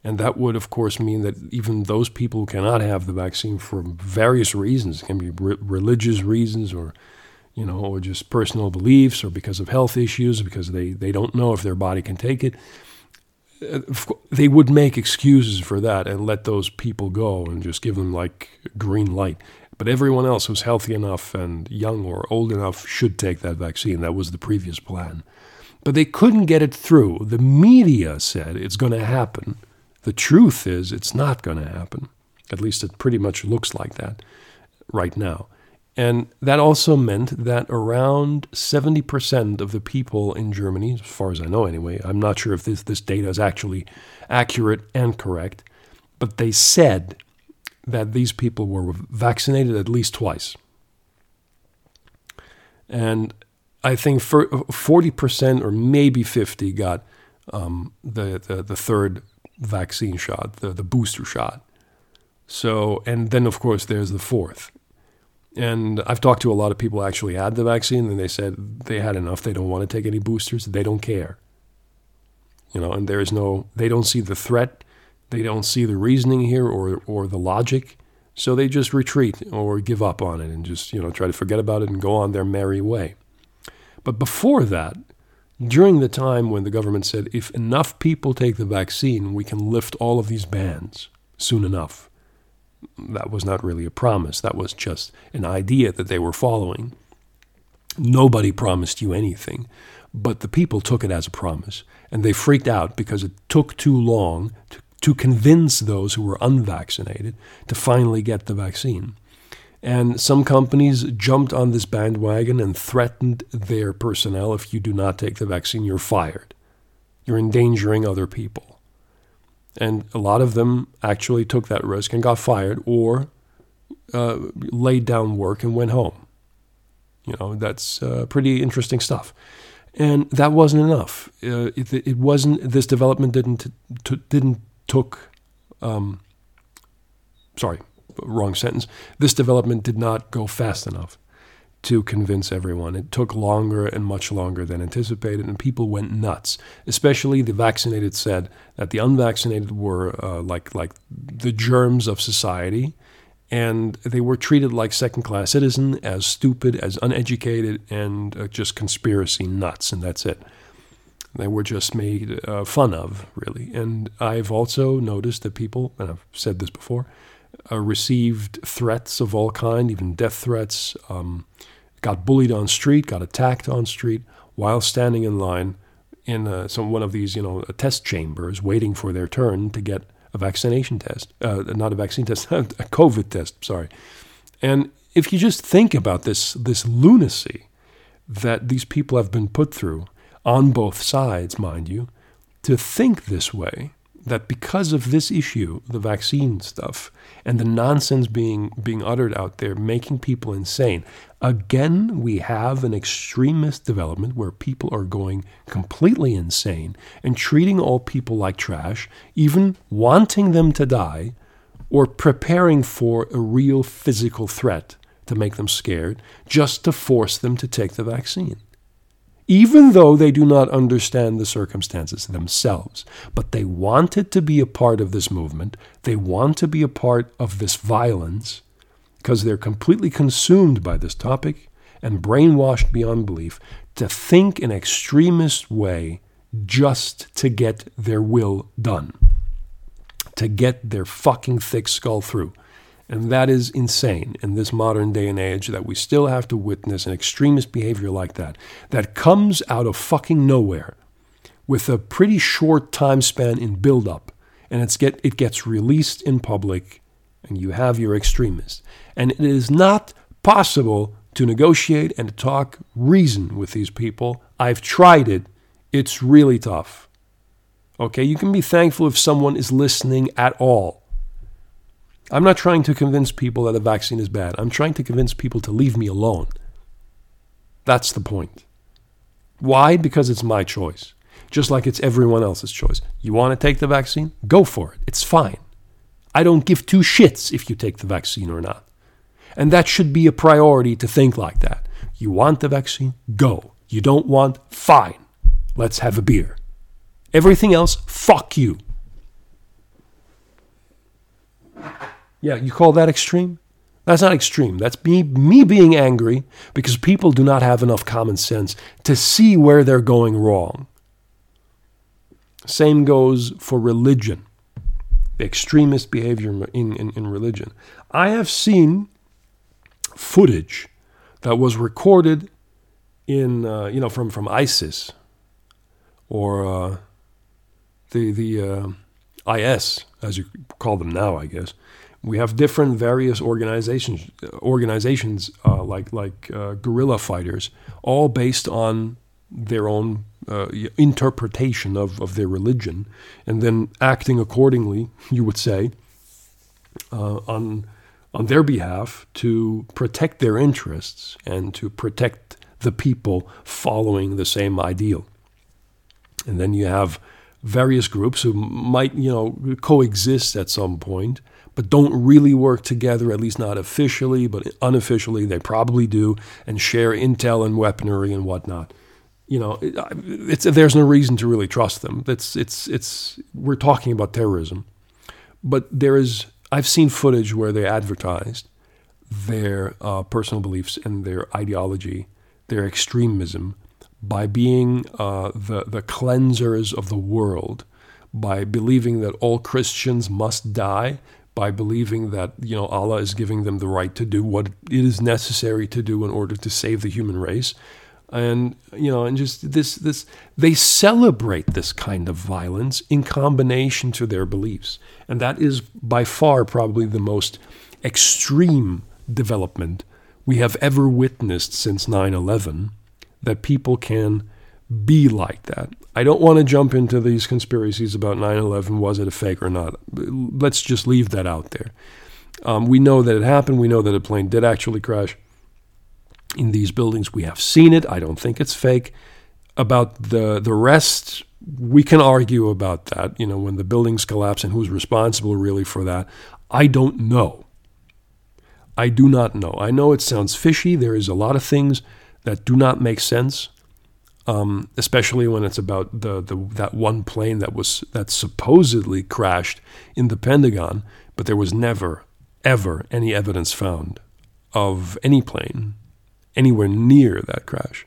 And that would, of course, mean that even those people who cannot have the vaccine for various reasons, it can be re- religious reasons or, you know, or just personal beliefs or because of health issues, because they, they don't know if their body can take it, uh, Uh, they would make excuses for that and let those people go and just give them like green light. But everyone else who's healthy enough and young or old enough should take that vaccine. That was the previous plan. But they couldn't get it through. The media said it's going to happen. The truth is, it's not going to happen. At least it pretty much looks like that right now. And that also meant that around 70% of the people in Germany, as far as I know anyway, I'm not sure if this, this data is actually accurate and correct, but they said that these people were vaccinated at least twice. And I think 40% or maybe 50 got um, the, the, the, third vaccine shot, the, the booster shot. So, and then of course there's the fourth. And I've talked to a lot of people actually had the vaccine and they said they had enough. They don't want to take any boosters. They don't care. You know, and there is no, they don't see the threat they don't see the reasoning here or, or the logic, so they just retreat or give up on it and just, you know, try to forget about it and go on their merry way. But before that, during the time when the government said if enough people take the vaccine, we can lift all of these bans soon enough. That was not really a promise. That was just an idea that they were following. Nobody promised you anything, but the people took it as a promise, and they freaked out because it took too long to, to convince those who were unvaccinated to finally get the vaccine. And some companies jumped on this bandwagon and threatened their personnel if you do not take the vaccine, you're fired. You're endangering other people. And a lot of them actually took that risk and got fired or uh, laid down work and went home. You know, that's uh, pretty interesting stuff. And that wasn't enough. Uh, it, it, wasn't. This development didn't t- didn't took. Um, sorry, wrong sentence. This development did not go fast enough to convince everyone. It took longer and much longer than anticipated, and people went nuts. Especially the vaccinated said that the unvaccinated were uh, like like the germs of society, and they were treated like second class citizens, as stupid, as uneducated, and uh, just conspiracy nuts, and that's it. They were just made uh, fun of, really. And I've also noticed that people, and I've said this before, uh, received threats of all kind, even death threats, um, got bullied on street, got attacked on street while standing in line in uh, some one of these, you know, test chambers, waiting for their turn to get a vaccination test, uh, not a vaccine test, [LAUGHS] a COVID test. Sorry. And if you just think about this, this lunacy that these people have been put through on both sides, mind you, to think this way, that because of this issue, the vaccine stuff, and the nonsense being being uttered out there, making people insane, again we have an extremist development where people are going completely insane and treating all people like trash, even wanting them to die, or preparing for a real physical threat to make them scared, just to force them to take the vaccine even though they do not understand the circumstances themselves. But they wanted to be a part of this movement. They want to be a part of this violence because they're completely consumed by this topic and brainwashed beyond belief to think in extremist way just to get their will done, to get their fucking thick skull through. And that is insane in this modern day and age that we still have to witness an extremist behavior like that, that comes out of fucking nowhere with a pretty short time span in build up. And it's get, it gets released in public, and you have your extremists. And it is not possible to negotiate and to talk reason with these people. I've tried it, it's really tough. Okay, you can be thankful if someone is listening at all. I'm not trying to convince people that a vaccine is bad. I'm trying to convince people to leave me alone. That's the point. Why? Because it's my choice, just like it's everyone else's choice. You want to take the vaccine? Go for it. It's fine. I don't give two shits if you take the vaccine or not. And that should be a priority to think like that. You want the vaccine? Go. You don't want? Fine. Let's have a beer. Everything else, fuck you. Yeah, you call that extreme? That's not extreme. That's me, me being angry because people do not have enough common sense to see where they're going wrong. Same goes for religion, the extremist behavior in, in, in religion. I have seen footage that was recorded in, uh, you know, from, from ISIS or uh, the, the uh, IS, as you call them now, I guess we have different various organizations organizations uh, like like uh, guerrilla fighters, all based on their own uh, interpretation of, of their religion, and then acting accordingly. You would say uh, on on their behalf to protect their interests and to protect the people following the same ideal. And then you have various groups who might you know coexist at some point but don't really work together, at least not officially, but unofficially they probably do, and share intel and weaponry and whatnot. You know, it's, there's no reason to really trust them. It's, it's, it's, we're talking about terrorism. But there is, I've seen footage where they advertised their uh, personal beliefs and their ideology, their extremism, by being uh, the, the cleansers of the world, by believing that all Christians must die by believing that you know Allah is giving them the right to do what it is necessary to do in order to save the human race. And you know and just this this they celebrate this kind of violence in combination to their beliefs. And that is by far probably the most extreme development we have ever witnessed since 9/11 that people can be like that. I don't want to jump into these conspiracies about 9/11 was it a fake or not. Let's just leave that out there. Um, we know that it happened. We know that a plane did actually crash in these buildings. We have seen it. I don't think it's fake. About the the rest, we can argue about that. You know, when the buildings collapse and who's responsible really for that, I don't know. I do not know. I know it sounds fishy. There is a lot of things that do not make sense, um, especially when it's about the, the that one plane that was that supposedly crashed in the Pentagon, but there was never ever any evidence found of any plane anywhere near that crash.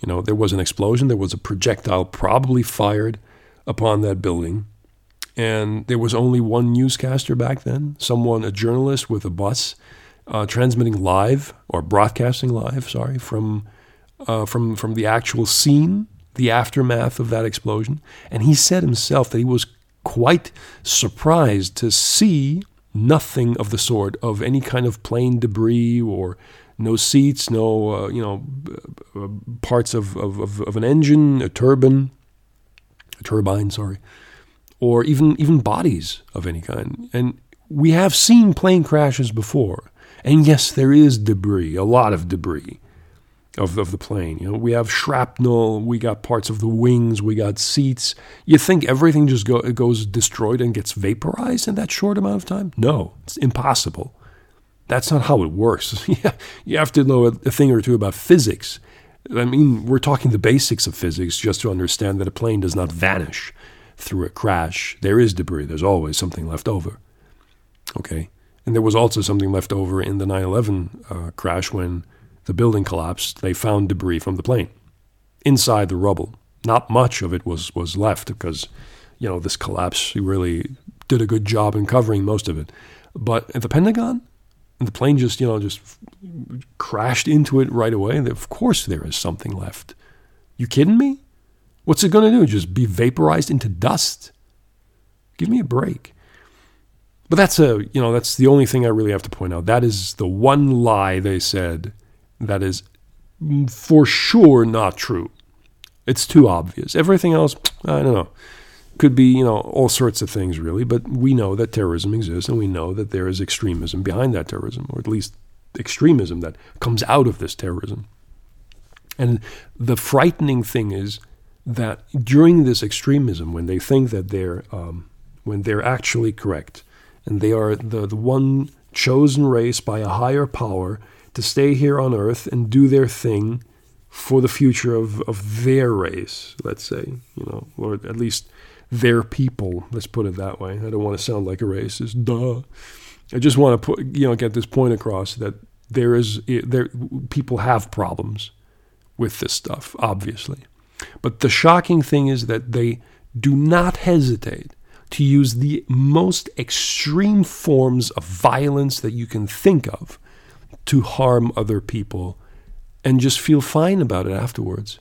You know, there was an explosion, there was a projectile probably fired upon that building, and there was only one newscaster back then, someone, a journalist with a bus, uh, transmitting live or broadcasting live, sorry, from uh, from from the actual scene, the aftermath of that explosion, and he said himself that he was quite surprised to see nothing of the sort of any kind of plane debris or no seats, no uh, you know uh, parts of, of, of, an engine, a turbine, a turbine, sorry, or even even bodies of any kind. And we have seen plane crashes before, and yes, there is debris, a lot of debris of, of the plane. You know, we have shrapnel, we got parts of the wings, we got seats. You think everything just go, goes destroyed and gets vaporized in that short amount of time? No, it's impossible. That's not how it works. [LAUGHS] you have to know a, a thing or two about physics. I mean, we're talking the basics of physics just to understand that a plane does not vanish through a crash. There is debris, there's always something left over. Okay? And there was also something left over in the 9 11 uh, crash when the building collapsed. They found debris from the plane inside the rubble. Not much of it was, was left because, you know, this collapse really did a good job in covering most of it. But at the Pentagon, the plane just, you know, just crashed into it right away. Of course there is something left. You kidding me? What's it going to do? Just be vaporized into dust? Give me a break. But that's a, you know, that's the only thing I really have to point out. That is the one lie they said that is for sure not true. It's too obvious. Everything else, I don't know could be, you know, all sorts of things really, but we know that terrorism exists and we know that there is extremism behind that terrorism, or at least extremism that comes out of this terrorism. And the frightening thing is that during this extremism, when they think that they're um, when they're actually correct, and they are the, the one chosen race by a higher power to stay here on earth and do their thing for the future of, of their race, let's say, you know, or at least their people. Let's put it that way. I don't want to sound like a racist. Duh. I just want to put you know get this point across that there is there people have problems with this stuff, obviously. But the shocking thing is that they do not hesitate to use the most extreme forms of violence that you can think of to harm other people and just feel fine about it afterwards.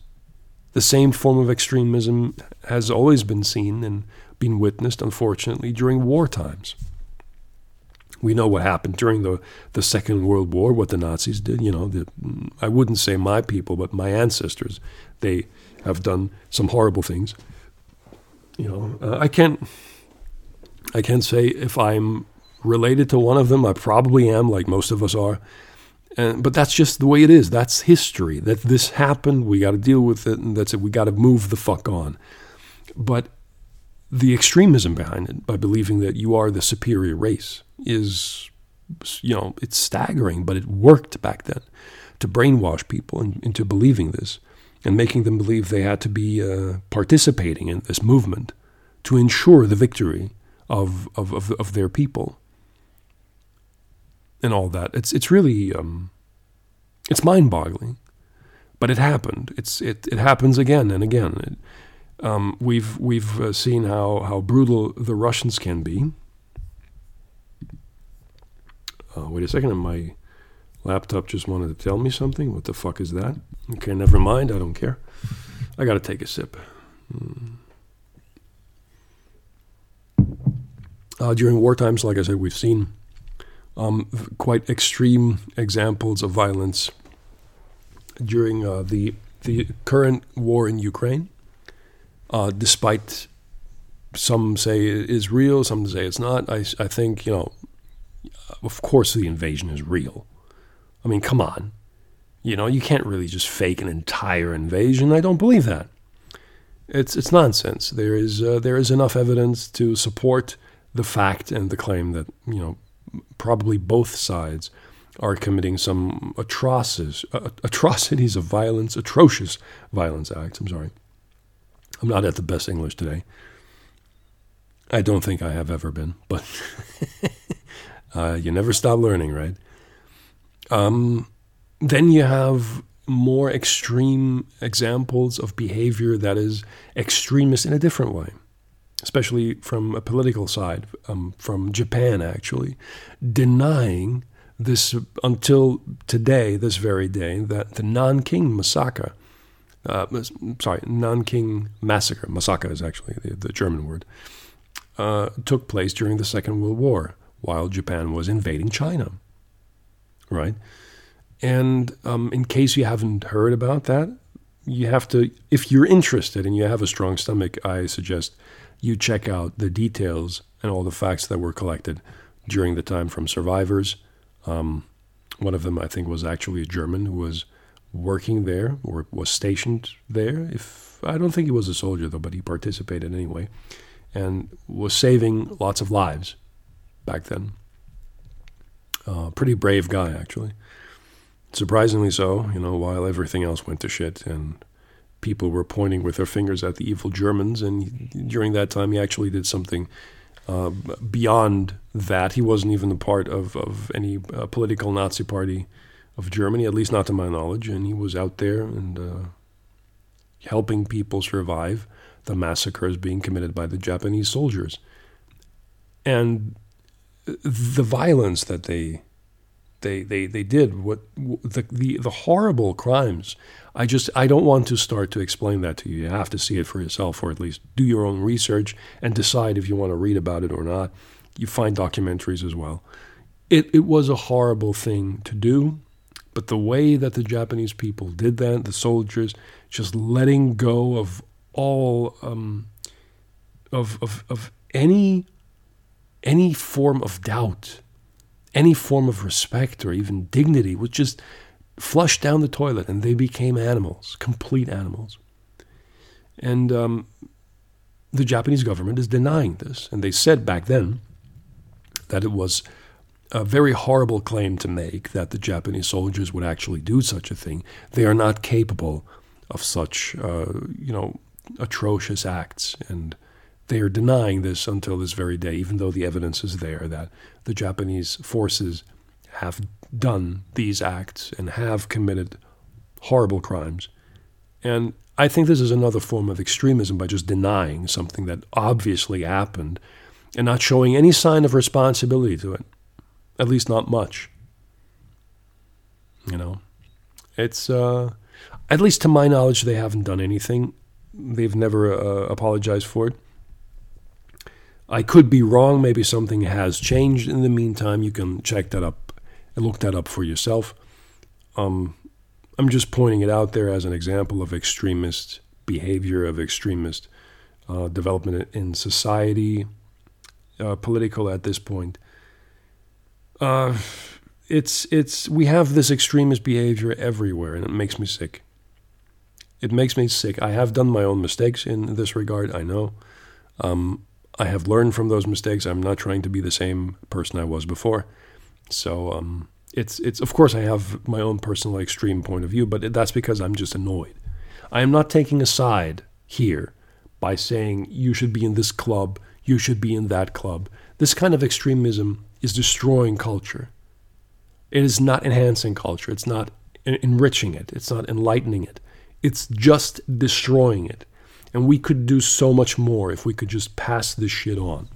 The same form of extremism has always been seen and been witnessed, unfortunately, during war times. We know what happened during the, the Second World War, what the Nazis did. You know, the, I wouldn't say my people, but my ancestors. They have done some horrible things. You know, uh, I can't. I can't say if I'm related to one of them. I probably am, like most of us are. And, but that's just the way it is. That's history. That this happened. We got to deal with it, and that's it. We got to move the fuck on. But the extremism behind it, by believing that you are the superior race, is, you know, it's staggering. But it worked back then to brainwash people into believing this, and making them believe they had to be uh, participating in this movement to ensure the victory of of, of, of their people and all that. It's it's really um, it's mind-boggling, but it happened. It's it it happens again and again. It, um, we've we've uh, seen how how brutal the Russians can be. Uh, wait a second, my laptop just wanted to tell me something. What the fuck is that? Okay, never mind. I don't care. I gotta take a sip. Mm. Uh, during war times, like I said, we've seen um, quite extreme examples of violence during uh, the the current war in Ukraine. Uh, despite some say it is real, some say it's not. I, I think you know, of course, the invasion is real. I mean, come on, you know, you can't really just fake an entire invasion. I don't believe that. It's it's nonsense. There is uh, there is enough evidence to support the fact and the claim that you know probably both sides are committing some atrocities uh, atrocities of violence, atrocious violence acts. I'm sorry. I'm not at the best English today. I don't think I have ever been, but [LAUGHS] uh, you never stop learning, right? Um, then you have more extreme examples of behavior that is extremist in a different way, especially from a political side, um, from Japan actually, denying this until today, this very day, that the Nanking massacre, uh, sorry, Nanking massacre, massacre is actually the, the German word, uh, took place during the Second World War while Japan was invading China, right? And um, in case you haven't heard about that, you have to, if you're interested and you have a strong stomach, I suggest you check out the details and all the facts that were collected during the time from survivors. Um, one of them, I think, was actually a German who was working there or was stationed there. If I don't think he was a soldier though, but he participated anyway, and was saving lots of lives back then. Uh, pretty brave guy, actually. Surprisingly so, you know, while everything else went to shit and people were pointing with their fingers at the evil Germans. And during that time, he actually did something uh, beyond that. He wasn't even a part of, of any uh, political Nazi party of Germany, at least not to my knowledge. And he was out there and uh, helping people survive the massacres being committed by the Japanese soldiers. And the violence that they they they they did what the the the horrible crimes i just i don't want to start to explain that to you. You have to see it for yourself or at least do your own research and decide if you want to read about it or not. You find documentaries as well. It it was a horrible thing to do but the way that the japanese people did that the soldiers just letting go of all um, of of of any any form of doubt any form of respect or even dignity was just flushed down the toilet and they became animals, complete animals. And um, the Japanese government is denying this. And they said back then that it was a very horrible claim to make that the Japanese soldiers would actually do such a thing. They are not capable of such, uh, you know, atrocious acts. And they are denying this until this very day, even though the evidence is there that the Japanese forces have done these acts and have committed horrible crimes. And I think this is another form of extremism by just denying something that obviously happened and not showing any sign of responsibility to it, at least not much. You know, it's, uh, at least to my knowledge, they haven't done anything. They've never uh, apologized for it. I could be wrong. Maybe something has changed in the meantime. You can check that up look that up for yourself. Um, I'm just pointing it out there as an example of extremist behavior, of extremist uh, development in society, uh, political at this point. Uh, it's it's we have this extremist behavior everywhere, and it makes me sick. It makes me sick. I have done my own mistakes in this regard. I know. Um, I have learned from those mistakes. I'm not trying to be the same person I was before. So um, it's it's of course I have my own personal extreme point of view, but that's because I'm just annoyed. I am not taking a side here by saying you should be in this club, you should be in that club. This kind of extremism is destroying culture. It is not enhancing culture. It's not enriching it. It's not enlightening it. It's just destroying it. And we could do so much more if we could just pass this shit on.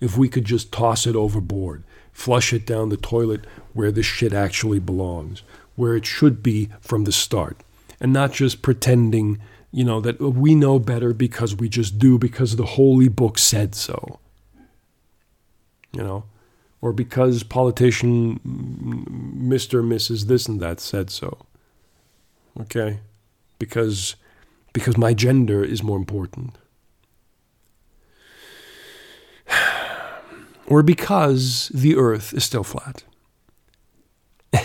If we could just toss it overboard, flush it down the toilet where this shit actually belongs, where it should be from the start, and not just pretending, you know, that we know better because we just do because the holy book said so. You know, or because politician mm, Mr. Mrs. this and that said so. Okay? Because because my gender is more important. Or because the earth is still flat.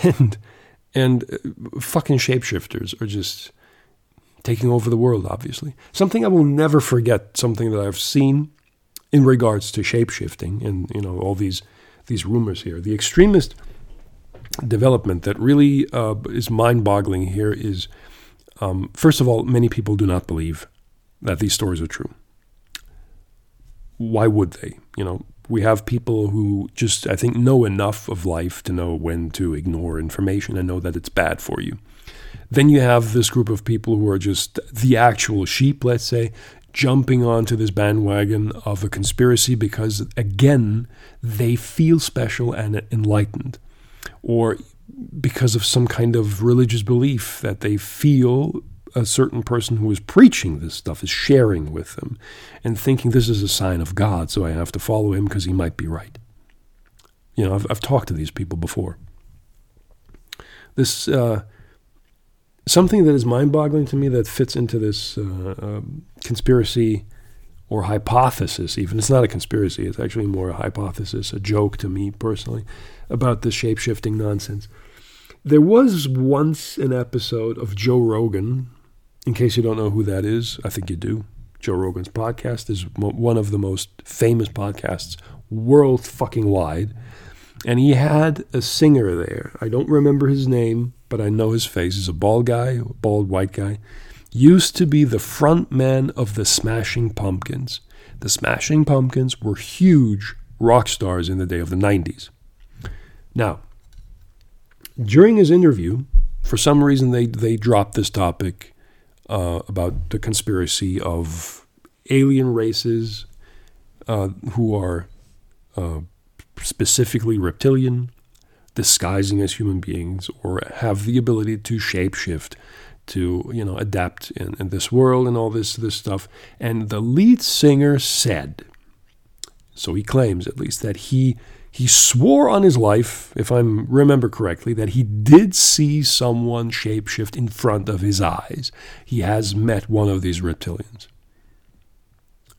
And and uh, fucking shapeshifters are just taking over the world obviously. Something I will never forget, something that I've seen in regards to shapeshifting and you know all these these rumors here. The extremist development that really uh, is mind-boggling here is, um, first of all, many people do not believe that these stories are true. Why would they? You know, we have people who just, I think, know enough of life to know when to ignore information and know that it's bad for you. Then you have this group of people who are just the actual sheep, let's say, jumping onto this bandwagon of a conspiracy because, again, they feel special and enlightened, or because of some kind of religious belief that they feel a certain person who is preaching this stuff is sharing with them and thinking this is a sign of God, so I have to follow him because he might be right. You know, I've, I've talked to these people before. This, uh, something that is mind-boggling to me that fits into this uh, uh, conspiracy or hypothesis even it's not a conspiracy it's actually more a hypothesis a joke to me personally about this shape-shifting nonsense there was once an episode of joe rogan in case you don't know who that is i think you do joe rogan's podcast is one of the most famous podcasts world fucking wide and he had a singer there i don't remember his name but I know his face. He's a bald guy, bald white guy. Used to be the front man of the Smashing Pumpkins. The Smashing Pumpkins were huge rock stars in the day of the 90s. Now, during his interview, for some reason they, they dropped this topic uh, about the conspiracy of alien races uh, who are uh, specifically reptilian disguising as human beings or have the ability to shapeshift to you know adapt in, in this world and all this this stuff. And the lead singer said so he claims at least that he he swore on his life if i remember correctly that he did see someone shapeshift in front of his eyes he has met one of these reptilians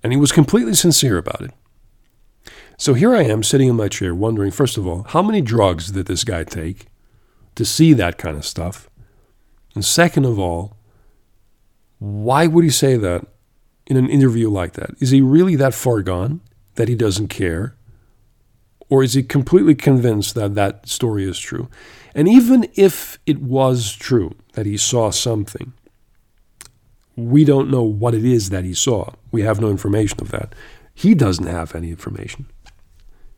and he was completely sincere about it so here I am sitting in my chair wondering, first of all, how many drugs did this guy take to see that kind of stuff? And second of all, why would he say that in an interview like that? Is he really that far gone that he doesn't care? Or is he completely convinced that that story is true? And even if it was true that he saw something, we don't know what it is that he saw. We have no information of that. He doesn't have any information.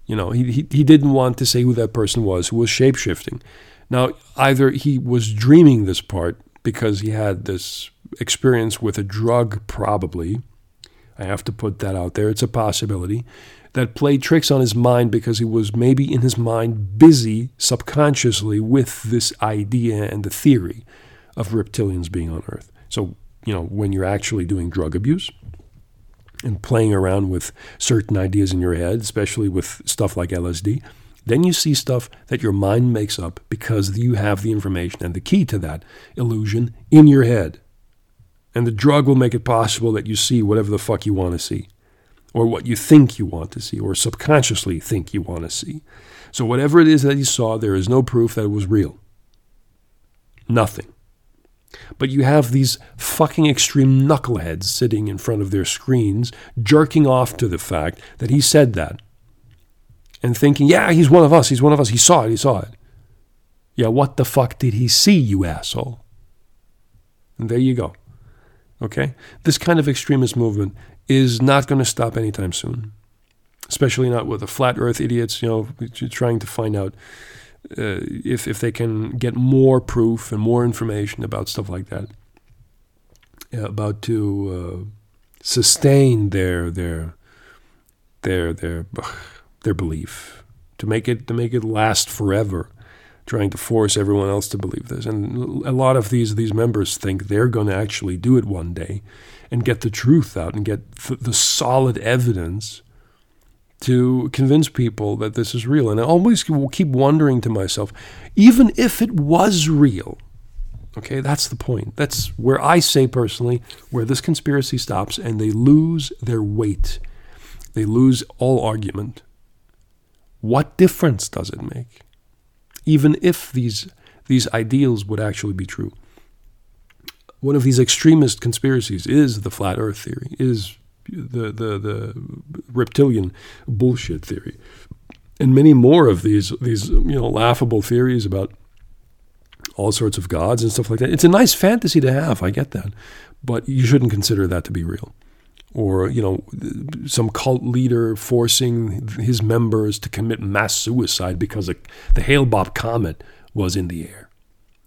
You know, he, he, he didn't want to say who that person was who was shapeshifting. Now, either he was dreaming this part because he had this experience with a drug, probably. I have to put that out there. It's a possibility that played tricks on his mind because he was maybe in his mind busy subconsciously with this idea and the theory of reptilians being on Earth. So, you know, when you're actually doing drug abuse, and playing around with certain ideas in your head, especially with stuff like LSD, then you see stuff that your mind makes up because you have the information and the key to that illusion in your head. And the drug will make it possible that you see whatever the fuck you want to see, or what you think you want to see, or subconsciously think you want to see. So, whatever it is that you saw, there is no proof that it was real. Nothing. But you have these fucking extreme knuckleheads sitting in front of their screens, jerking off to the fact that he said that. And thinking, yeah, he's one of us, he's one of us, he saw it, he saw it. Yeah, what the fuck did he see, you asshole? And there you go. Okay? This kind of extremist movement is not going to stop anytime soon. Especially not with the flat earth idiots, you know, trying to find out uh, if if they can get more proof and more information about stuff like that, about to uh, sustain their their their their their belief, to make it to make it last forever, trying to force everyone else to believe this. And a lot of these these members think they're going to actually do it one day, and get the truth out and get th- the solid evidence to convince people that this is real. And I always keep wondering to myself, even if it was real, okay, that's the point. That's where I say personally, where this conspiracy stops and they lose their weight, they lose all argument. What difference does it make? Even if these, these ideals would actually be true. One of these extremist conspiracies is the flat earth theory, is the, the, the reptilian bullshit theory. And many more of these, these you know, laughable theories about all sorts of gods and stuff like that. It's a nice fantasy to have, I get that. But you shouldn't consider that to be real. Or, you know, some cult leader forcing his members to commit mass suicide because the Hale-Bopp comet was in the air.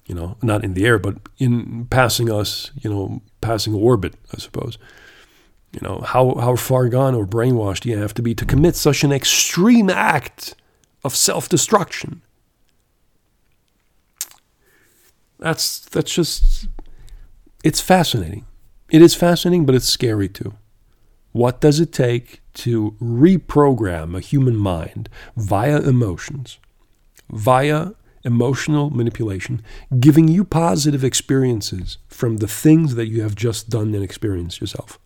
You know, not in the air, but in passing us, you know, passing orbit, I suppose. You know, how, how far gone or brainwashed do you have to be to commit such an extreme act of self destruction? That's, that's just, it's fascinating. It is fascinating, but it's scary too. What does it take to reprogram a human mind via emotions, via emotional manipulation, giving you positive experiences from the things that you have just done and experienced yourself?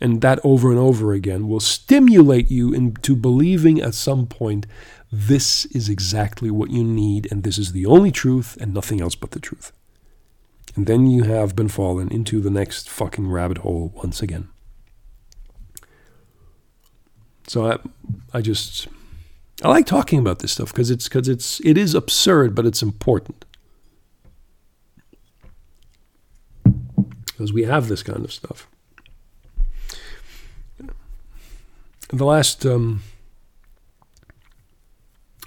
And that over and over again will stimulate you into believing at some point this is exactly what you need, and this is the only truth, and nothing else but the truth. And then you have been fallen into the next fucking rabbit hole once again. So I, I just, I like talking about this stuff because it's because it's it is absurd, but it's important. Because we have this kind of stuff. the last um,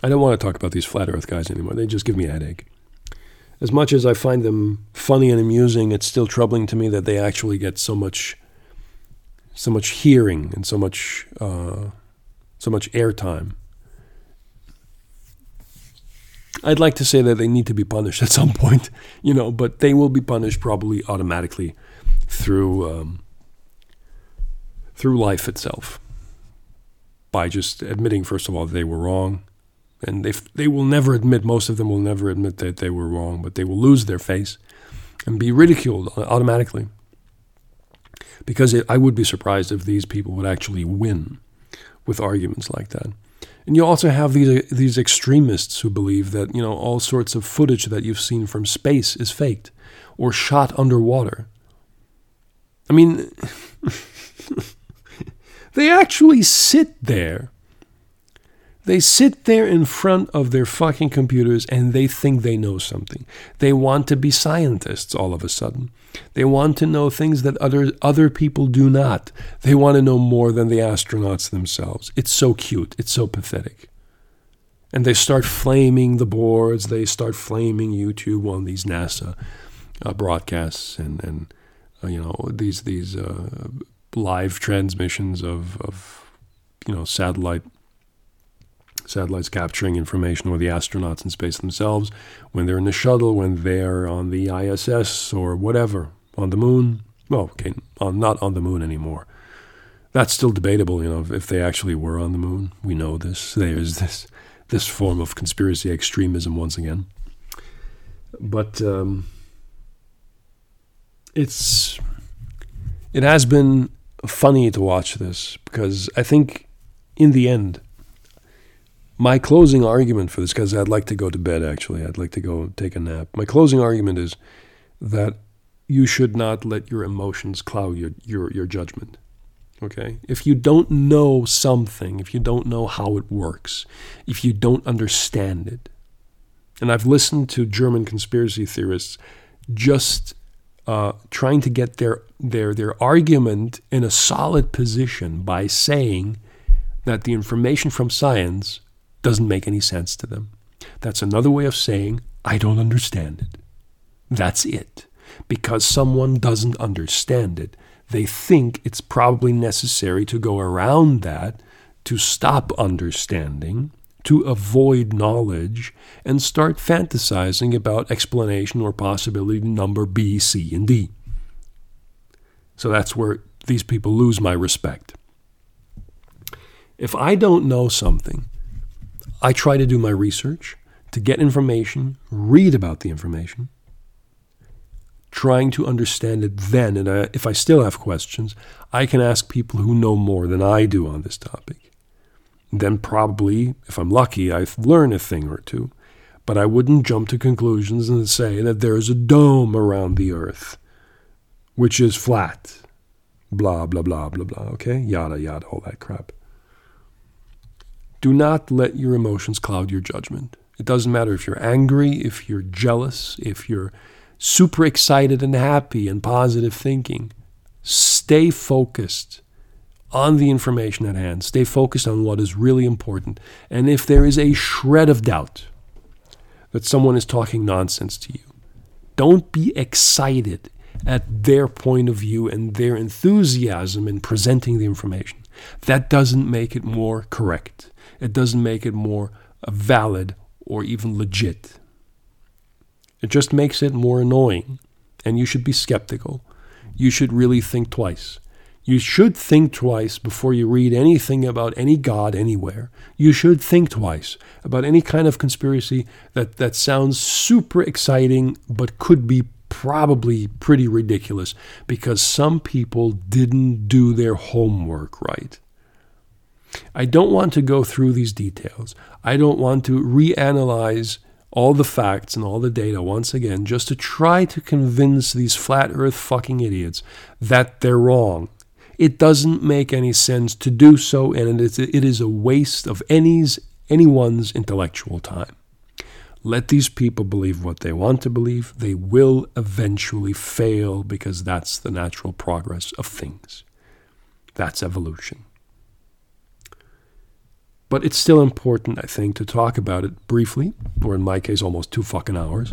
I don't want to talk about these flat earth guys anymore. They just give me a headache. As much as I find them funny and amusing, it's still troubling to me that they actually get so much so much hearing and so much uh, so much airtime. I'd like to say that they need to be punished [LAUGHS] at some point, you know, but they will be punished probably automatically through um, through life itself by just admitting, first of all, that they were wrong. And they, they will never admit, most of them will never admit that they were wrong, but they will lose their face and be ridiculed automatically. Because it, I would be surprised if these people would actually win with arguments like that. And you also have these these extremists who believe that you know all sorts of footage that you've seen from space is faked or shot underwater. I mean, [LAUGHS] They actually sit there. They sit there in front of their fucking computers and they think they know something. They want to be scientists all of a sudden. They want to know things that other other people do not. They want to know more than the astronauts themselves. It's so cute. It's so pathetic. And they start flaming the boards. They start flaming YouTube on these NASA uh, broadcasts and and uh, you know these these uh, live transmissions of, of you know satellite satellites capturing information or the astronauts in space themselves when they're in the shuttle when they're on the ISS or whatever on the moon. Well okay on, not on the moon anymore. That's still debatable you know if they actually were on the moon. We know this. There's this this form of conspiracy extremism once again. But um, it's it has been funny to watch this because I think in the end, my closing argument for this, because I'd like to go to bed actually, I'd like to go take a nap. My closing argument is that you should not let your emotions cloud your, your, your judgment. Okay? If you don't know something, if you don't know how it works, if you don't understand it, and I've listened to German conspiracy theorists just uh, trying to get their, their, their argument in a solid position by saying that the information from science doesn't make any sense to them. That's another way of saying, I don't understand it. That's it. Because someone doesn't understand it, they think it's probably necessary to go around that to stop understanding, to avoid knowledge and start fantasizing about explanation or possibility number B, C, and D. So that's where these people lose my respect. If I don't know something, I try to do my research, to get information, read about the information, trying to understand it then. And I, if I still have questions, I can ask people who know more than I do on this topic. Then, probably, if I'm lucky, I've learned a thing or two. But I wouldn't jump to conclusions and say that there's a dome around the earth, which is flat. Blah, blah, blah, blah, blah. Okay? Yada, yada, all that crap. Do not let your emotions cloud your judgment. It doesn't matter if you're angry, if you're jealous, if you're super excited and happy and positive thinking. Stay focused on the information at hand. Stay focused on what is really important. And if there is a shred of doubt that someone is talking nonsense to you, don't be excited at their point of view and their enthusiasm in presenting the information. That doesn't make it more correct it doesn't make it more uh, valid or even legit. It just makes it more annoying, and you should be skeptical. You should really think twice. You should think twice before you read anything about any God anywhere. You should think twice about any kind of conspiracy that, that sounds super exciting but could be probably pretty ridiculous because some people didn't do their homework right. I don't want to go through these details. I don't want to reanalyze all the facts and all the data once again just to try to convince these flat earth fucking idiots that they're wrong. It doesn't make any sense to do so, and it is, it is a waste of any's, anyone's intellectual time. Let these people believe what they want to believe. They will eventually fail because that's the natural progress of things. That's evolution. But it's still important, I think, to talk about it briefly, or in my case, almost two fucking hours,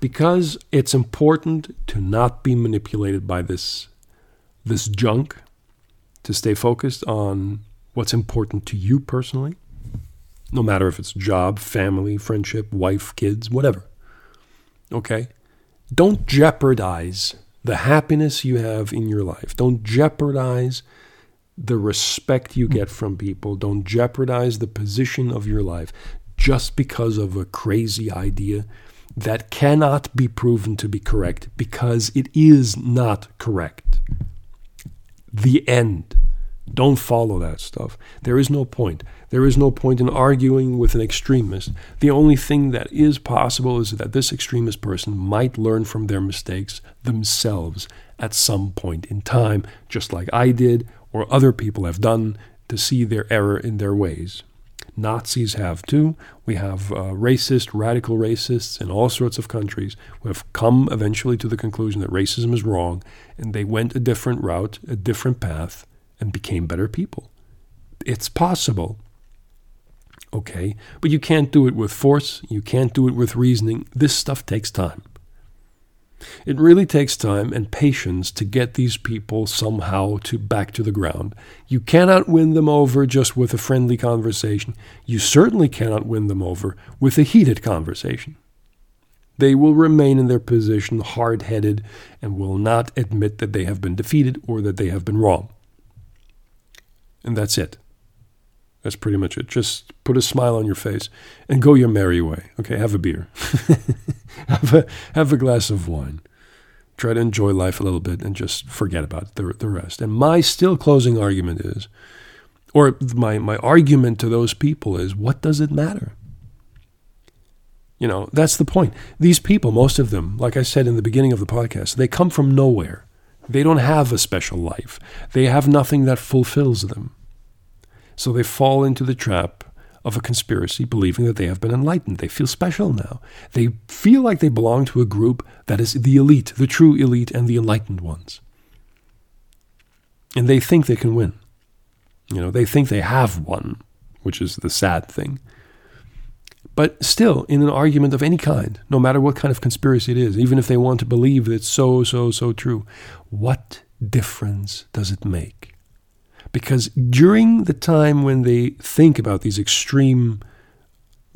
because it's important to not be manipulated by this, this junk, to stay focused on what's important to you personally, no matter if it's job, family, friendship, wife, kids, whatever. Okay? Don't jeopardize the happiness you have in your life. Don't jeopardize the respect you get from people. Don't jeopardize the position of your life just because of a crazy idea that cannot be proven to be correct because it is not correct. The end. Don't follow that stuff. There is no point. There is no point in arguing with an extremist. The only thing that is possible is that this extremist person might learn from their mistakes themselves at some point in time, just like I did or other people have done to see their error in their ways. Nazis have too. We have uh, racist, radical racists in all sorts of countries who have come eventually to the conclusion that racism is wrong, and they went a different route, a different path, and became better people. It's possible. Okay, but you can't do it with force, you can't do it with reasoning. This stuff takes time. It really takes time and patience to get these people somehow to back to the ground. You cannot win them over just with a friendly conversation. You certainly cannot win them over with a heated conversation. They will remain in their position hard headed and will not admit that they have been defeated or that they have been wrong. And that's it. That's pretty much it. Just put a smile on your face and go your merry way. Okay, have a beer. [LAUGHS] have, a, have a glass of wine. Try to enjoy life a little bit and just forget about the, the rest. And my still closing argument is, or my, my argument to those people is, what does it matter? You know, that's the point. These people, most of them, like I said in the beginning of the podcast, they come from nowhere. They don't have a special life. They have nothing that fulfills them. So they fall into the trap of a conspiracy, believing that they have been enlightened. They feel special now. They feel like they belong to a group that is the elite, the true elite, and the enlightened ones. And they think they can win. You know, they think they have won, which is the sad thing. But still, in an argument of any kind, no matter what kind of conspiracy it is, even if they want to believe that it's so, so, so true, what difference does it make? Because during the time when they think about these extreme,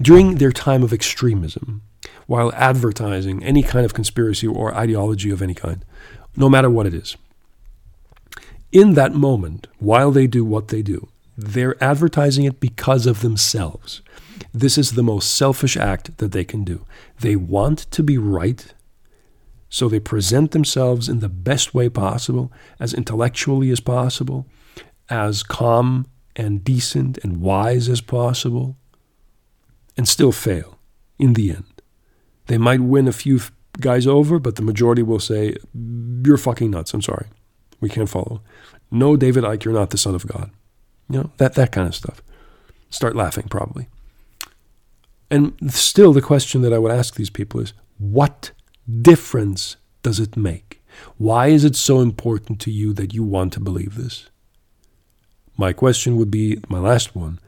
during their time of extremism, while advertising any kind of conspiracy or ideology of any kind, no matter what it is, in that moment, while they do what they do, they're advertising it because of themselves. This is the most selfish act that they can do. They want to be right, so they present themselves in the best way possible, as intellectually as possible, as calm and decent and wise as possible, and still fail in the end. They might win a few guys over, but the majority will say, You're fucking nuts. I'm sorry. We can't follow. No, David Icke, you're not the son of God. You know, that, that kind of stuff. Start laughing, probably. And still, the question that I would ask these people is what difference does it make? Why is it so important to you that you want to believe this? My question would be my last one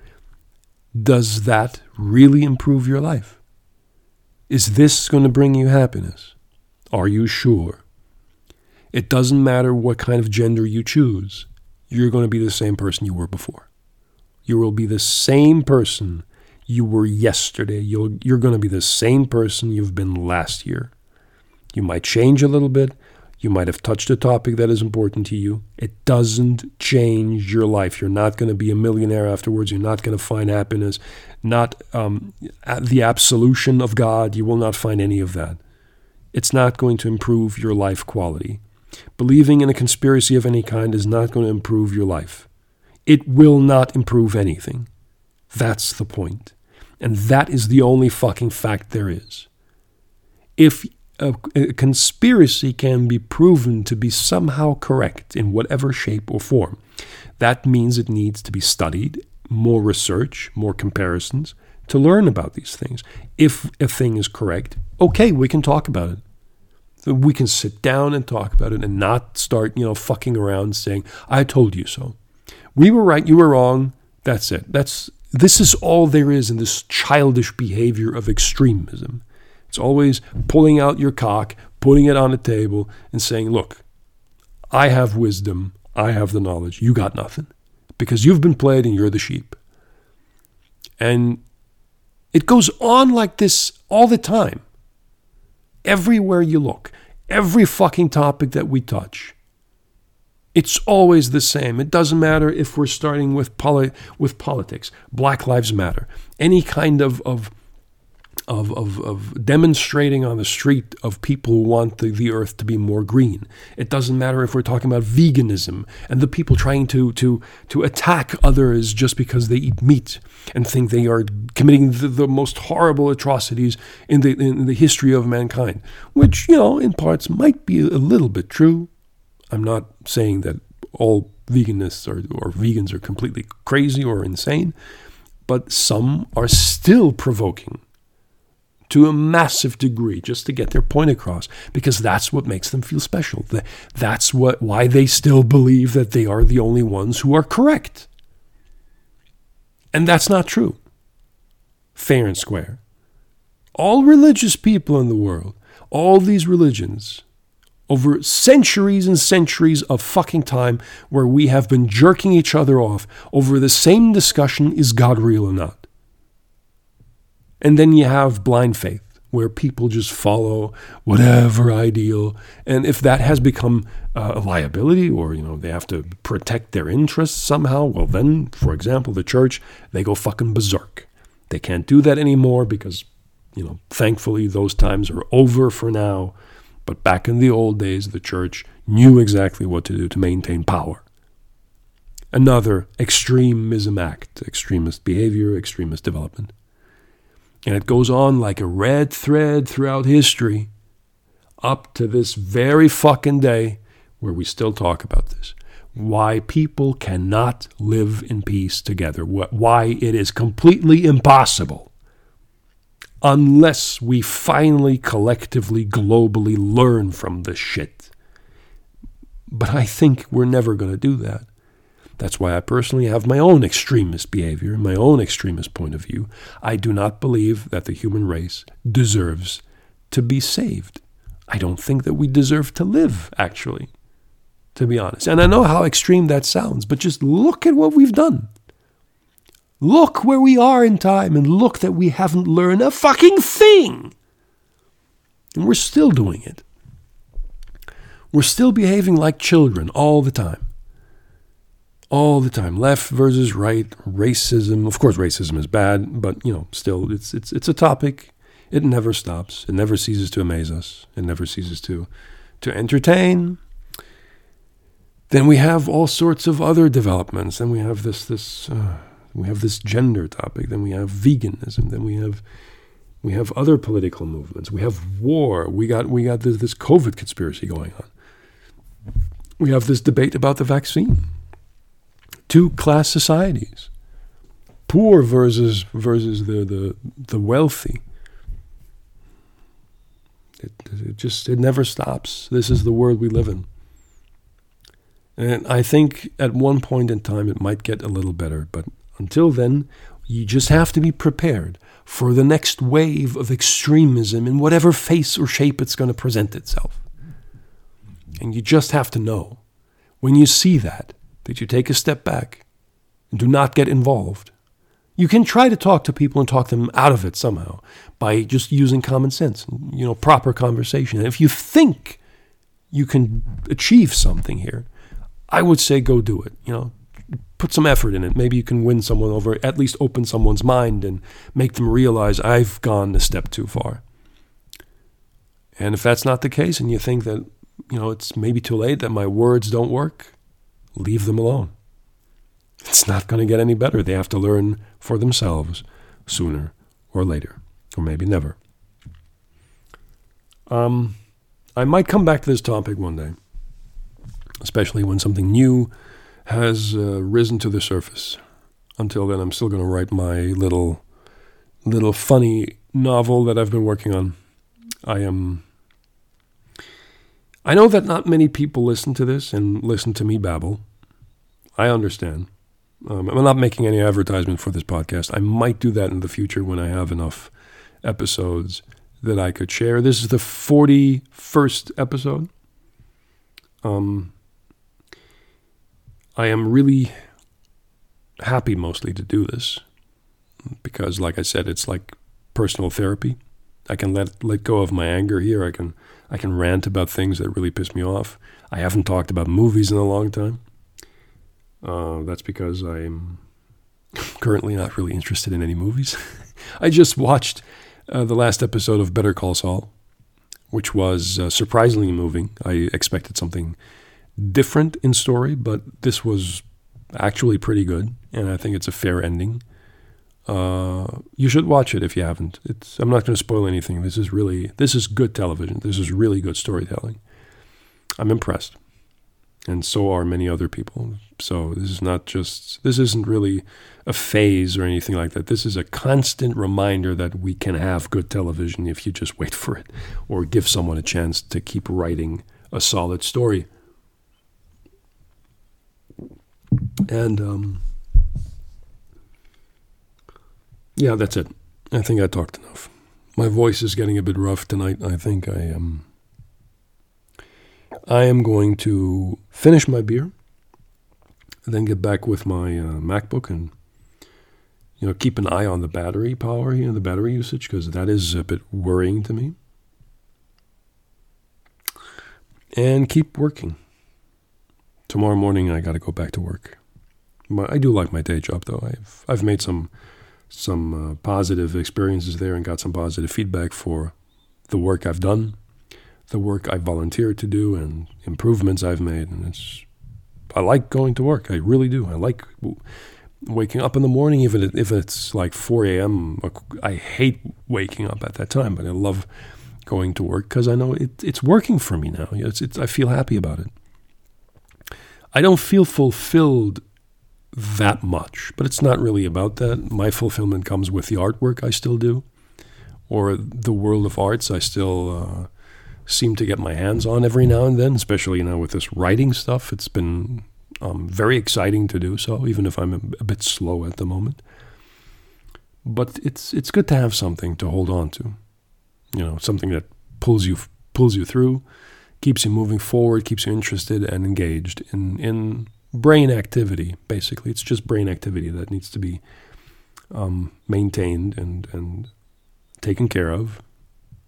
Does that really improve your life? Is this going to bring you happiness? Are you sure? It doesn't matter what kind of gender you choose, you're going to be the same person you were before. You will be the same person you were yesterday. You'll, you're going to be the same person you've been last year. You might change a little bit. You might have touched a topic that is important to you. It doesn't change your life. You're not going to be a millionaire afterwards. You're not going to find happiness, not um, the absolution of God. You will not find any of that. It's not going to improve your life quality. Believing in a conspiracy of any kind is not going to improve your life. It will not improve anything. That's the point. And that is the only fucking fact there is. If a, conspiracy can be proven to be somehow correct in whatever shape or form, that means it needs to be studied, more research, more comparisons to learn about these things. If a thing is correct, okay, we can talk about it we can sit down and talk about it and not start, you know, fucking around saying, I told you so. We were right, you were wrong. That's it. That's this is all there is in this childish behavior of extremism. It's always pulling out your cock, putting it on the table, and saying, Look, I have wisdom, I have the knowledge, you got nothing. Because you've been played and you're the sheep. And it goes on like this all the time everywhere you look, every fucking topic that we touch. It's always the same. It doesn't matter if we're starting with poli- with politics, Black Lives Matter, any kind of, of of, of, of demonstrating on the street of people who want the, the earth to be more green. It doesn't matter if we're talking about veganism and the people trying to, to, to attack others just because they eat meat and think they are committing the, the most horrible atrocities in the, in the history of mankind, which, you know, in parts might be a little bit true. I'm not saying that all veganists or, or vegans are completely crazy or insane, but some are still provoking to a massive degree just to get their point across because that's what makes them feel special. That's what why they still believe that they are the only ones who are correct. And that's not true. Fair and square. All religious people in the world, all these religions, over centuries and centuries of fucking time where we have been jerking each other off over the same discussion is God real or not? And then you have blind faith, where people just follow whatever ideal. And if that has become uh, a liability or, you know, they have to protect their interests somehow, well, then, for example, the church, they go fucking berserk. They can't do that anymore because, you know, thankfully those times are over for now. But back in the old days, the church knew exactly what to do to maintain power. Another extremism act, extremist behavior, extremist development. And it goes on like a red thread throughout history up to this very fucking day where we still talk about this. Why people cannot live in peace together. Why it is completely impossible unless we finally, collectively, globally learn from this shit. But I think we're never going to do that. That's why I personally have my own extremist behavior, my own extremist point of view. I do not believe that the human race deserves to be saved. I don't think that we deserve to live, actually. to be honest. And I know how extreme that sounds, but just look at what we've done. Look where we are in time and look that we haven't learned a fucking thing. And we're still doing it. We're still behaving like children all the time. All the time. Left versus right, racism. Of course racism is bad, but you know, still it's it's it's a topic. It never stops. It never ceases to amaze us. It never ceases to to entertain. Then we have all sorts of other developments. Then we have this this uh, we have this gender topic. Then we have veganism. Then we have we have other political movements. We have war. We got we got this, this COVID conspiracy going on. We have this debate about the vaccine. Two class societies, poor versus versus the the, the wealthy. It, it just it never stops. This is the world we live in. And I think at one point in time it might get a little better, but until then, you just have to be prepared for the next wave of extremism in whatever face or shape it's going to present itself. And you just have to know when you see that, that you take a step back and do not get involved. You can try to talk to people and talk them out of it somehow by just using common sense, you know, proper conversation. And if you think you can achieve something here, I would say go do it. You know, put some effort in it. Maybe you can win someone over, at least open someone's mind and make them realize I've gone a step too far. And if that's not the case and you think that, you know, it's maybe too late, that my words don't work, leave them alone. It's not going to get any better. They have to learn for themselves sooner or later, or maybe never. Um, I might come back to this topic one day, especially when something new has uh, risen to the surface. Until then, I'm still going to write my little, little funny novel that I've been working on. I am. I know that not many people listen to this and listen to me babble. I understand. Um, I'm not making any advertisement for this podcast. I might do that in the future when I have enough episodes that I could share. This is the 41st episode. Um, I am really happy mostly to do this because, like I said, it's like personal therapy. I can let let go of my anger here. I can I can rant about things that really piss me off. I haven't talked about movies in a long time. Uh, that's because I'm [LAUGHS] currently not really interested in any movies. [LAUGHS] I just watched uh, the last episode of Better Call Saul, which was uh, surprisingly moving. I expected something different in story, but this was actually pretty good, and I think it's a fair ending. Uh, you should watch it if you haven't. It's, I'm not going to spoil anything. This is really this is good television. This is really good storytelling. I'm impressed and so are many other people. So this is not just this isn't really a phase or anything like that. This is a constant reminder that we can have good television if you just wait for it or give someone a chance to keep writing a solid story. And um, yeah, that's it. I think I talked enough. My voice is getting a bit rough tonight. I think I am. Um, I am going to finish my beer, then get back with my uh, MacBook and you know keep an eye on the battery power, you know, the battery usage, because that is a bit worrying to me. And keep working. Tomorrow morning, I got to go back to work. I do like my day job, though. I've I've made some some uh, positive experiences there and got some positive feedback for the work I've done the work I volunteered to do and improvements I've made. And it's, I like going to work. I really do. I like waking up in the morning, even if it's like 4 a.m. I hate waking up at that time, but I love going to work because I know it, it's working for me now. It's, it's, I feel happy about it. I don't feel fulfilled that much, but it's not really about that. My fulfillment comes with the artwork I still do, or the world of arts I still uh, seem to get my hands on every now and then, especially you know with this writing stuff. It's been um, very exciting to do so, even if I'm a, a, bit slow at the moment. But it's it's good to have something to hold on to, you know, something that pulls you pulls you through, keeps you moving forward, keeps you interested and engaged in in brain activity. Basically, it's just brain activity that needs to be um, maintained and and taken care of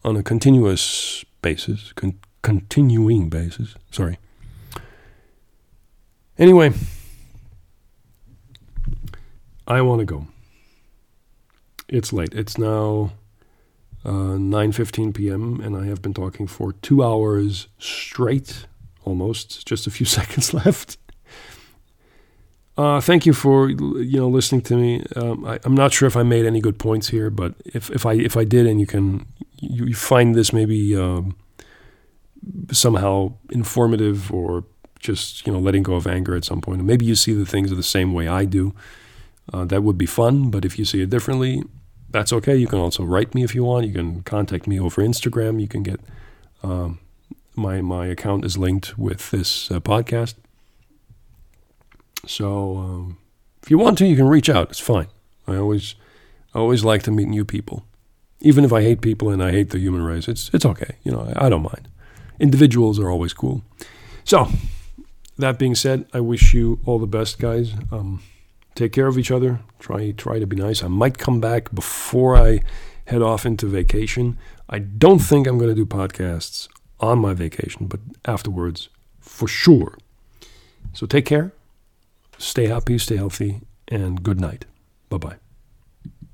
on a continuous basis, con- continuing basis. Sorry. Anyway, I want to go. It's late. It's now uh, 9:15 p.m. and I have been talking for two hours straight, almost. Just a few [LAUGHS] seconds left. Uh, thank you for you know listening to me. Um, I, am not sure if I made any good points here, but if, if I if I did, and you can you, you find this maybe um, somehow informative or just you know letting go of anger at some point, and maybe you see the things the same way I do. Uh, that would be fun. But if you see it differently, that's okay. You can also write me if you want. You can contact me over Instagram. You can get um, my my account is linked with this uh, podcast. So um, if you want to, you can reach out. It's fine. I always, I always like to meet new people, even if I hate people and I hate the human race. It's it's okay. You know, I, I don't mind. Individuals are always cool. So that being said, I wish you all the best, guys. Um, take care of each other. Try try to be nice. I might come back before I head off into vacation. I don't think I'm going to do podcasts on my vacation, but afterwards, for sure. So take care. Stay happy, stay healthy, and good night. Bye bye.